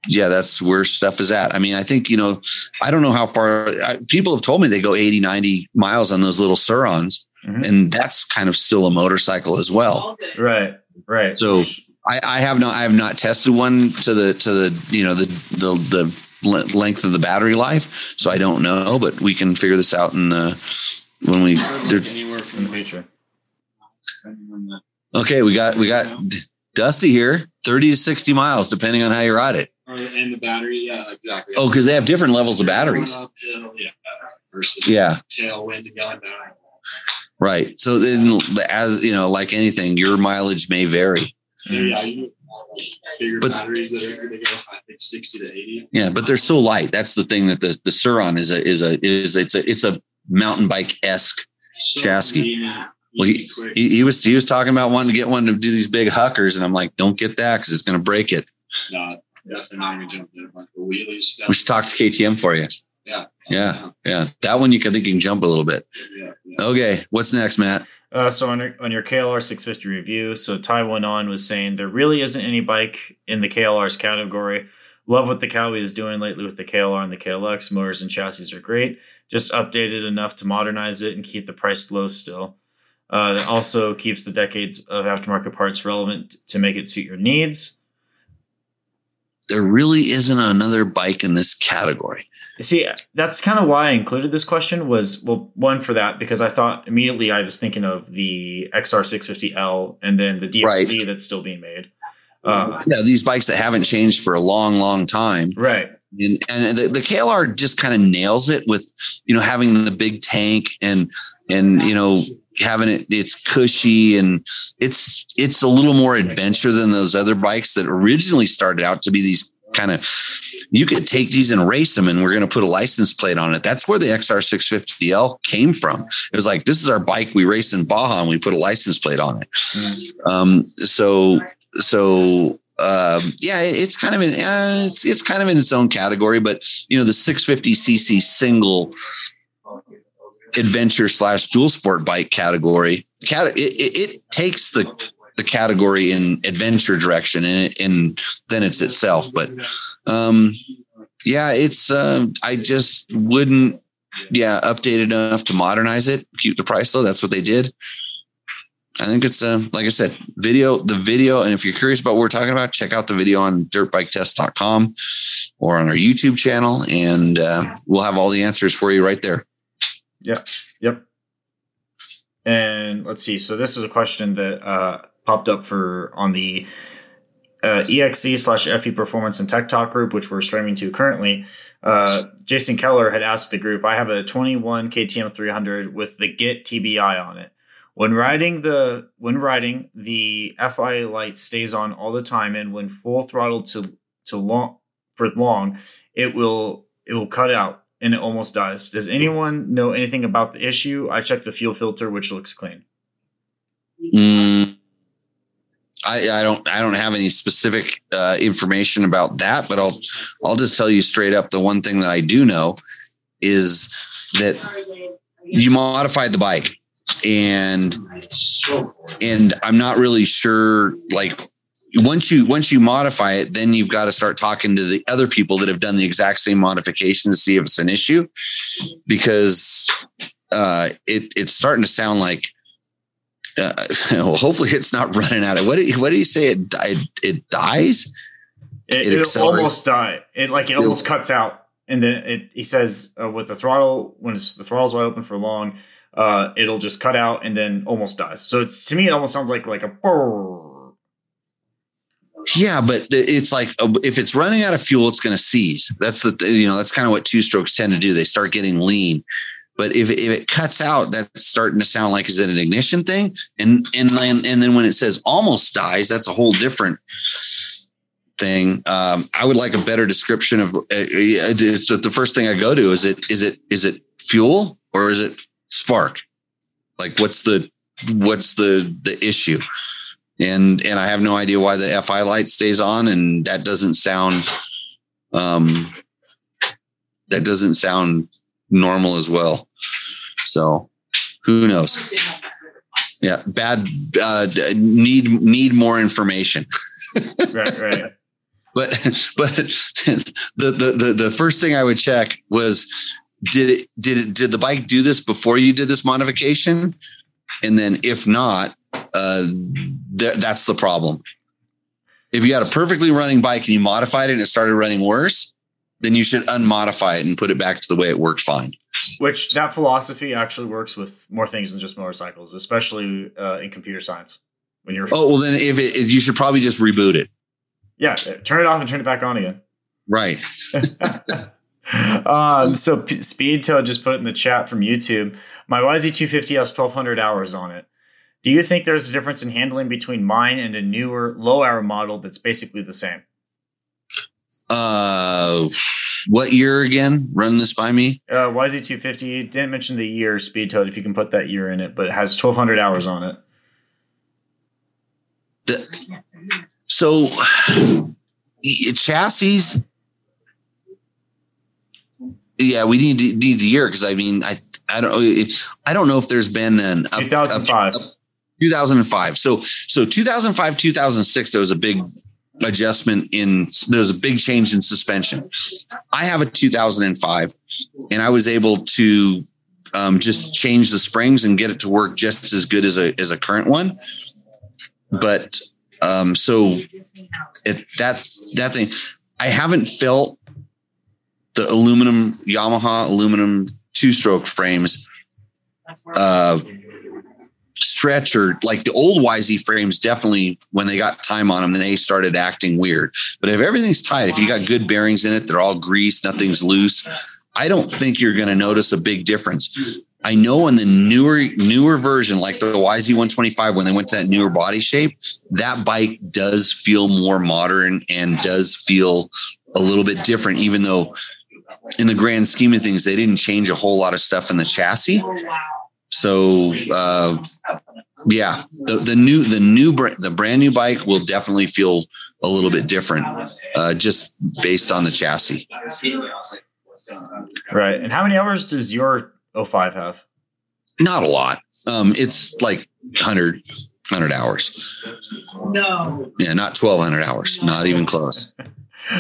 Speaker 2: yeah, that's where stuff is at. I mean, I think you know, I don't know how far I, people have told me they go 80, 90 miles on those little Sur-Rons,
Speaker 1: Mhm.
Speaker 2: and that's kind of still a motorcycle as well.
Speaker 1: Right. Right.
Speaker 2: So I, I have not I have not tested one to the to the you know the the the length of the battery life, so I don't know. But we can figure this out in the when we.
Speaker 3: Anywhere from
Speaker 1: the future.
Speaker 2: Okay, we got we got Dusty here, thirty to sixty miles, depending on how you ride it.
Speaker 3: and the battery, yeah, exactly.
Speaker 2: Oh, because they have different levels of batteries.
Speaker 3: Yeah, versus
Speaker 2: Yeah,
Speaker 3: tailwind and going down.
Speaker 2: right. So then, as you know, like anything, your mileage may vary.
Speaker 3: Yeah, bigger
Speaker 2: But-
Speaker 3: batteries that are they go I think sixty to eighty.
Speaker 2: Yeah, but they're so light. That's the thing that the the Sur-Ron is a is a is it's a it's a mountain bike esque
Speaker 3: So
Speaker 2: Chassis.
Speaker 3: easy,
Speaker 2: Well,
Speaker 3: easy, quick.
Speaker 2: he, he was he was talking about wanting to get one to do these big huckers, and I'm like, don't get that because it's going to break it.
Speaker 3: No, that's not even jumping in a bunch of wheelies.
Speaker 2: We should talk to KTM for you.
Speaker 3: Yeah.
Speaker 2: Yeah. Yeah, that one you can think you can jump a little bit.
Speaker 3: Yeah. yeah.
Speaker 2: Okay, what's next, Matt?
Speaker 1: Uh, so on your, on your KLR 650 review, so Ty went on was saying there really isn't any bike in the KLR's category. Love what the Kawi is doing lately with the KLR and the KLX. Motors and chassis are great. Just updated enough to modernize it and keep the price low still. Uh, also keeps the decades of aftermarket parts relevant to make it suit your needs.
Speaker 2: There really isn't another bike in this category.
Speaker 1: See, that's kind of why I included this question was well, one for that because I thought immediately I was thinking of the XR650L and then the DRZ
Speaker 2: Right.
Speaker 1: that's still being made. Uh,
Speaker 2: Yeah, these bikes that haven't changed for a long, long time.
Speaker 1: right.
Speaker 2: And, and the, the KLR just kind of nails it with, you know, having the big tank and, and, you know, having it, it's cushy and it's, it's a little more adventure than those other bikes that originally started out to be these kind of, you could take these and race them and we're going to put a license plate on it. That's where the XR650L came from. It was like, this is our bike we race in Baja and we put a license plate on it. Um, so, so, um, yeah, it's kind of in, uh, it's, it's kind of in its own category, but you know, the 650 cc single adventure slash dual sport bike category, it, it, it takes the, the category in adventure direction and, and then it's itself. But, um, yeah, it's, uh, I just wouldn't, yeah, update enough to modernize it, keep the price low. That's what they did. I think it's uh, like I said, video, the video. And if you're curious about what we're talking about, check out the video on dirtbiketest.com or on our YouTube channel. And uh, we'll have all the answers for you right there.
Speaker 1: Yep. Yep. And let's see. So this is a question that uh, popped up for on the uh, EXC slash FE Performance and Tech Talk group, which we're streaming to currently. Uh, Jason Keller had asked the group, "I have a 21 KTM 300 with the Git TBI on it. When riding the when riding the FI light stays on all the time, and when full throttle to to long for long, it will it will cut out." and it almost dies. Does anyone know anything about the issue? I checked the fuel filter, which looks clean.
Speaker 2: Mm, I, I don't I don't have any specific uh, information about that, but I'll I'll just tell you straight up. The one thing that I do know is that you modified the bike, and and I'm not really sure like once you once you modify it then you've got to start talking to the other people that have done the exact same modification to see if it's an issue because uh it it's starting to sound like uh, well, hopefully it's not running out of what did, what do you say it died it dies
Speaker 1: It,
Speaker 2: It
Speaker 1: it almost die. It like it almost cuts out, and then it. He says uh, with the throttle when it's, the throttle's wide open for long, uh, it'll just cut out and then almost dies. So it's to me it almost sounds like like a.
Speaker 2: Yeah, but it's like uh, if it's running out of fuel, it's going to seize. That's the you know that's kind of what two strokes tend to do. They start getting lean. But if if it cuts out, that's starting to sound like is it an ignition thing? And and then and then when it says almost dies, that's a whole different thing. Um, I would like a better description of. Uh, it's the first thing I go to is it is it is it fuel or is it spark? Like what's the what's the the issue? And and I have no idea why the FI light stays on, and that doesn't sound um that doesn't sound normal as well. So who knows? Yeah, bad. Uh, need need more information.
Speaker 1: right, right.
Speaker 2: But but the, the the the first thing I would check was did it did it did the bike do this before you did this modification? And then if not, uh, th- that's the problem. If you had a perfectly running bike and you modified it and it started running worse, then you should unmodify it and put it back to the way it worked fine.
Speaker 1: Which that philosophy actually works with more things than just motorcycles, especially uh, in computer science. When you're
Speaker 2: oh well, then if it, you should probably just reboot it.
Speaker 1: Yeah, turn it off and turn it back on again.
Speaker 2: Right.
Speaker 1: um, so P- Speedtail just put it in the chat from YouTube. My YZ250 has 1,200 hours on it. Do you think there's a difference in handling between mine and a newer low hour model that's basically the same?
Speaker 2: Uh, what year again? Run this by me.
Speaker 1: Uh, YZ250 didn't mention the year Speedtail. If you can put that year in it, but it has 1,200 hours on it.
Speaker 2: The, so chassis. Yeah, we need to, need the year because I mean I I don't I don't know if there's been an
Speaker 1: 2005.
Speaker 2: 2005. So so 2005 2006 there was a big adjustment in there's a big change in suspension. I have a 2005 and I was able to um, just change the springs and get it to work just as good as a as a current one. But um, so it, that that thing, I haven't felt the aluminum Yamaha aluminum two stroke frames uh, stretch or like the old YZ frames definitely when they got time on them they started acting weird. But if everything's tight, if you got good bearings in it, they're all greased, nothing's loose. I don't think you're going to notice a big difference. I know in the newer newer version, like the YZ125, when they went to that newer body shape, that bike does feel more modern and does feel a little bit different, even though in the grand scheme of things, they didn't change a whole lot of stuff in the chassis. Oh, So uh, yeah, the, the new the new the brand new bike will definitely feel a little bit different, uh, just based on the chassis.
Speaker 1: Right. And how many hours does your 05 have?
Speaker 2: Not a lot. Um, it's like 100, 100 hours.
Speaker 4: No.
Speaker 2: Yeah, not 1200 hours. Not even close.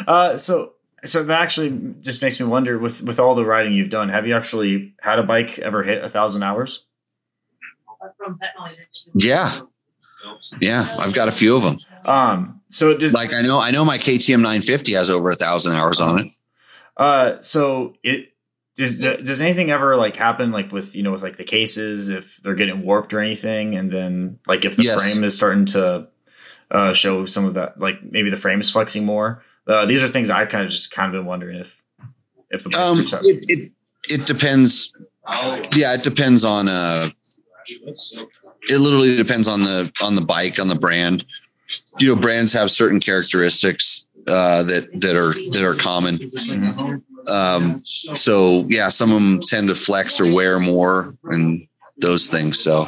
Speaker 1: Uh, so so that actually just makes me wonder with with all the riding you've done, have you actually had a bike ever hit a thousand hours?
Speaker 2: Yeah. Yeah, I've got a few of them.
Speaker 1: Um, so does
Speaker 2: like I know I know my KTM 950 has over a thousand hours on it.
Speaker 1: Uh, so it does does anything ever like happen like with you know with like the cases if they're getting warped or anything, and then like if the
Speaker 2: Yes.
Speaker 1: frame is starting to uh, show some of that, like maybe the frame is flexing more. Uh, these are things I kind of just kind of been wondering if if the
Speaker 2: Um, it, it it depends. Yeah, it depends on uh it literally depends on the on the bike on the brand. You know, brands have certain characteristics uh, that that are that are common.
Speaker 1: Mhm.
Speaker 2: Um, so yeah, some of them tend to flex or wear more and those things. So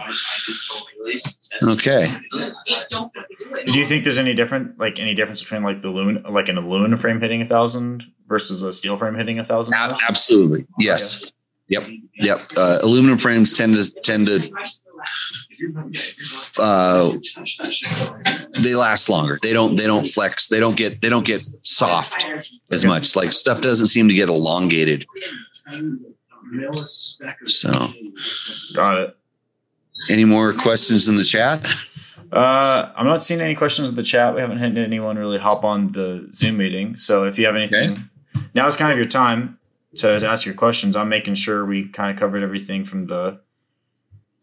Speaker 2: okay,
Speaker 1: Do you think there's any different like any difference between like the loon like an aluminum frame hitting a thousand versus a steel frame hitting a thousand?
Speaker 2: A- absolutely, yes, yep, yep. Uh, aluminum frames tend to tend to uh, they last longer. They don't they don't flex. They don't get they don't get soft as much. Like stuff doesn't seem to get elongated. So,
Speaker 1: Got it.
Speaker 2: Any more questions in the chat?
Speaker 1: Uh, I'm not seeing any questions in the chat. We haven't had anyone really hop on the Zoom meeting. So if you have anything, now is kind of your time to, to ask your questions. I'm making sure we kind of covered everything from the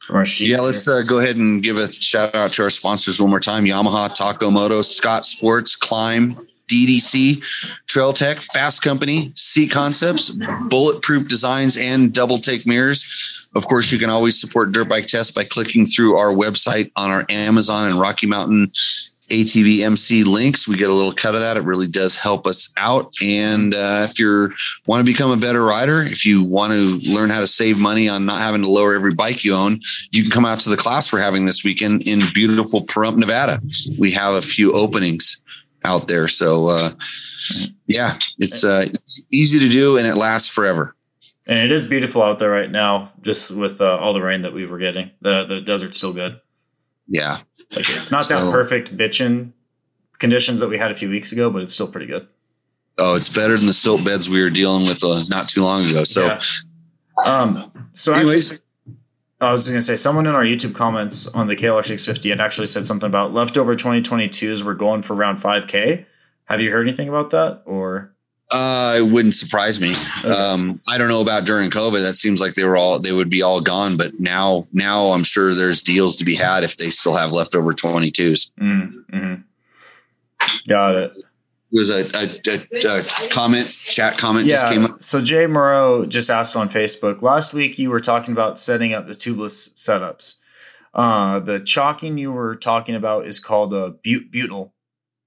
Speaker 1: from our sheet.
Speaker 2: Yeah, let's uh, go ahead and give a shout out to our sponsors one more time: Yamaha, Taco Moto, Scott Sports, Klim, DDC, Trail Tech, Fasst Company, Seat Concepts, Bulletproof Designs, and Double Take Mirrors. Of course, you can always support Dirt Bike Test by clicking through our website on our Amazon and Rocky Mountain ATV MC links. We get a little cut of that. It really does help us out. And uh, if you want to become a better rider, if you want to learn how to save money on not having to lower every bike you own, you can come out to the class we're having this weekend in beautiful Pahrump, Nevada. We have a few openings out there. So, uh, yeah, it's, uh, it's easy to do and it lasts forever.
Speaker 1: And it is beautiful out there right now, just with uh, all the rain that we were getting. The the desert's still good.
Speaker 2: Yeah.
Speaker 1: Like it's not that perfect bitchin' conditions that we had a few weeks ago, but it's still pretty good.
Speaker 2: Oh, it's better than the silt beds we were dealing with uh, not too long ago. So,
Speaker 1: Yeah. Um. So
Speaker 2: anyways,
Speaker 1: actually, I was going to say someone in our YouTube comments on the KLR 650 had actually said something about leftover 2022s were going for around 5K. Have you heard anything about that or?
Speaker 2: uh, it wouldn't surprise me. Um, I don't know about during COVID. That seems like they were all they would be all gone. But now, now I'm sure there's deals to be had if they still have leftover 22s.
Speaker 1: Mm, hmm Got it.
Speaker 2: There's a, a, a, a comment, chat comment just came
Speaker 1: Yeah.
Speaker 2: up.
Speaker 1: So Jay Moreau just asked on Facebook last week. You were talking about setting up the tubeless setups. Uh, the chalking you were talking about is called a but- butyl.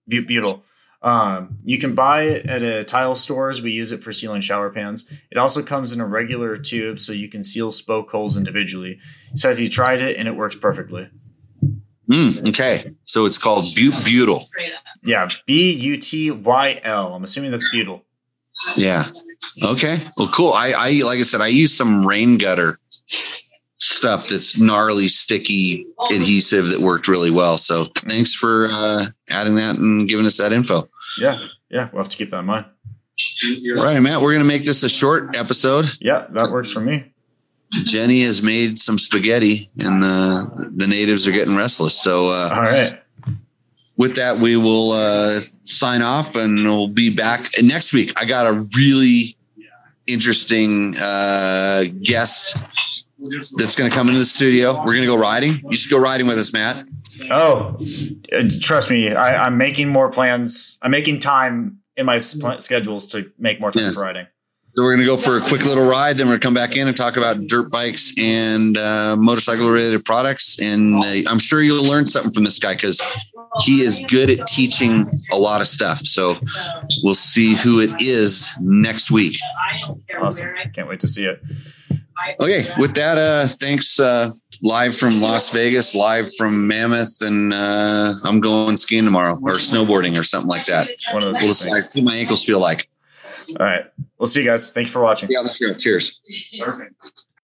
Speaker 1: But- butyl. Um, you can buy it at a tile stores. We use it for sealing shower pans. It also comes in a regular tube, so you can seal spoke holes individually. He says he tried it and it works perfectly.
Speaker 2: Mm, okay, so it's called but- butyl.
Speaker 1: Yeah, B U T Y L. I'm assuming that's butyl.
Speaker 2: Yeah. Okay. Well, cool. I, I like I said, I use some rain gutter stuff that's gnarly, sticky adhesive that worked really well. So thanks for uh, adding that and giving us that info.
Speaker 1: Yeah, yeah. We'll have to keep that in mind.
Speaker 2: All right, Matt, we're going to make this a short episode.
Speaker 1: Yeah, that works for me.
Speaker 2: Jenny has made some spaghetti and uh, the natives are getting restless. So uh,
Speaker 1: All right.
Speaker 2: with that, we will uh, sign off and we'll be back next week. I got a really interesting uh, guest that's going to come into the studio. We're going to go riding. You should go riding with us, Matt.
Speaker 1: Oh, uh, trust me, I, I'm making more plans. I'm making time in my schedules to make more time
Speaker 2: Yeah.
Speaker 1: for riding.
Speaker 2: So we're going to go for a quick little ride. Then we're going to come back in and talk about dirt bikes and uh, motorcycle related products. And uh, I'm sure you'll learn something from this guy because he is good at teaching a lot of stuff. So we'll see who it is next week.
Speaker 1: Awesome. Can't wait to see it.
Speaker 2: Okay, with that, uh, thanks. Uh, live from Las Vegas, live from Mammoth, and uh, I'm going skiing tomorrow or snowboarding or something like that.
Speaker 1: One of those
Speaker 2: We'll see,
Speaker 1: things.
Speaker 2: see what my ankles feel like.
Speaker 1: All right. We'll see you guys. Thank you for watching.
Speaker 2: Yeah, let's go. Cheers.
Speaker 1: Perfect.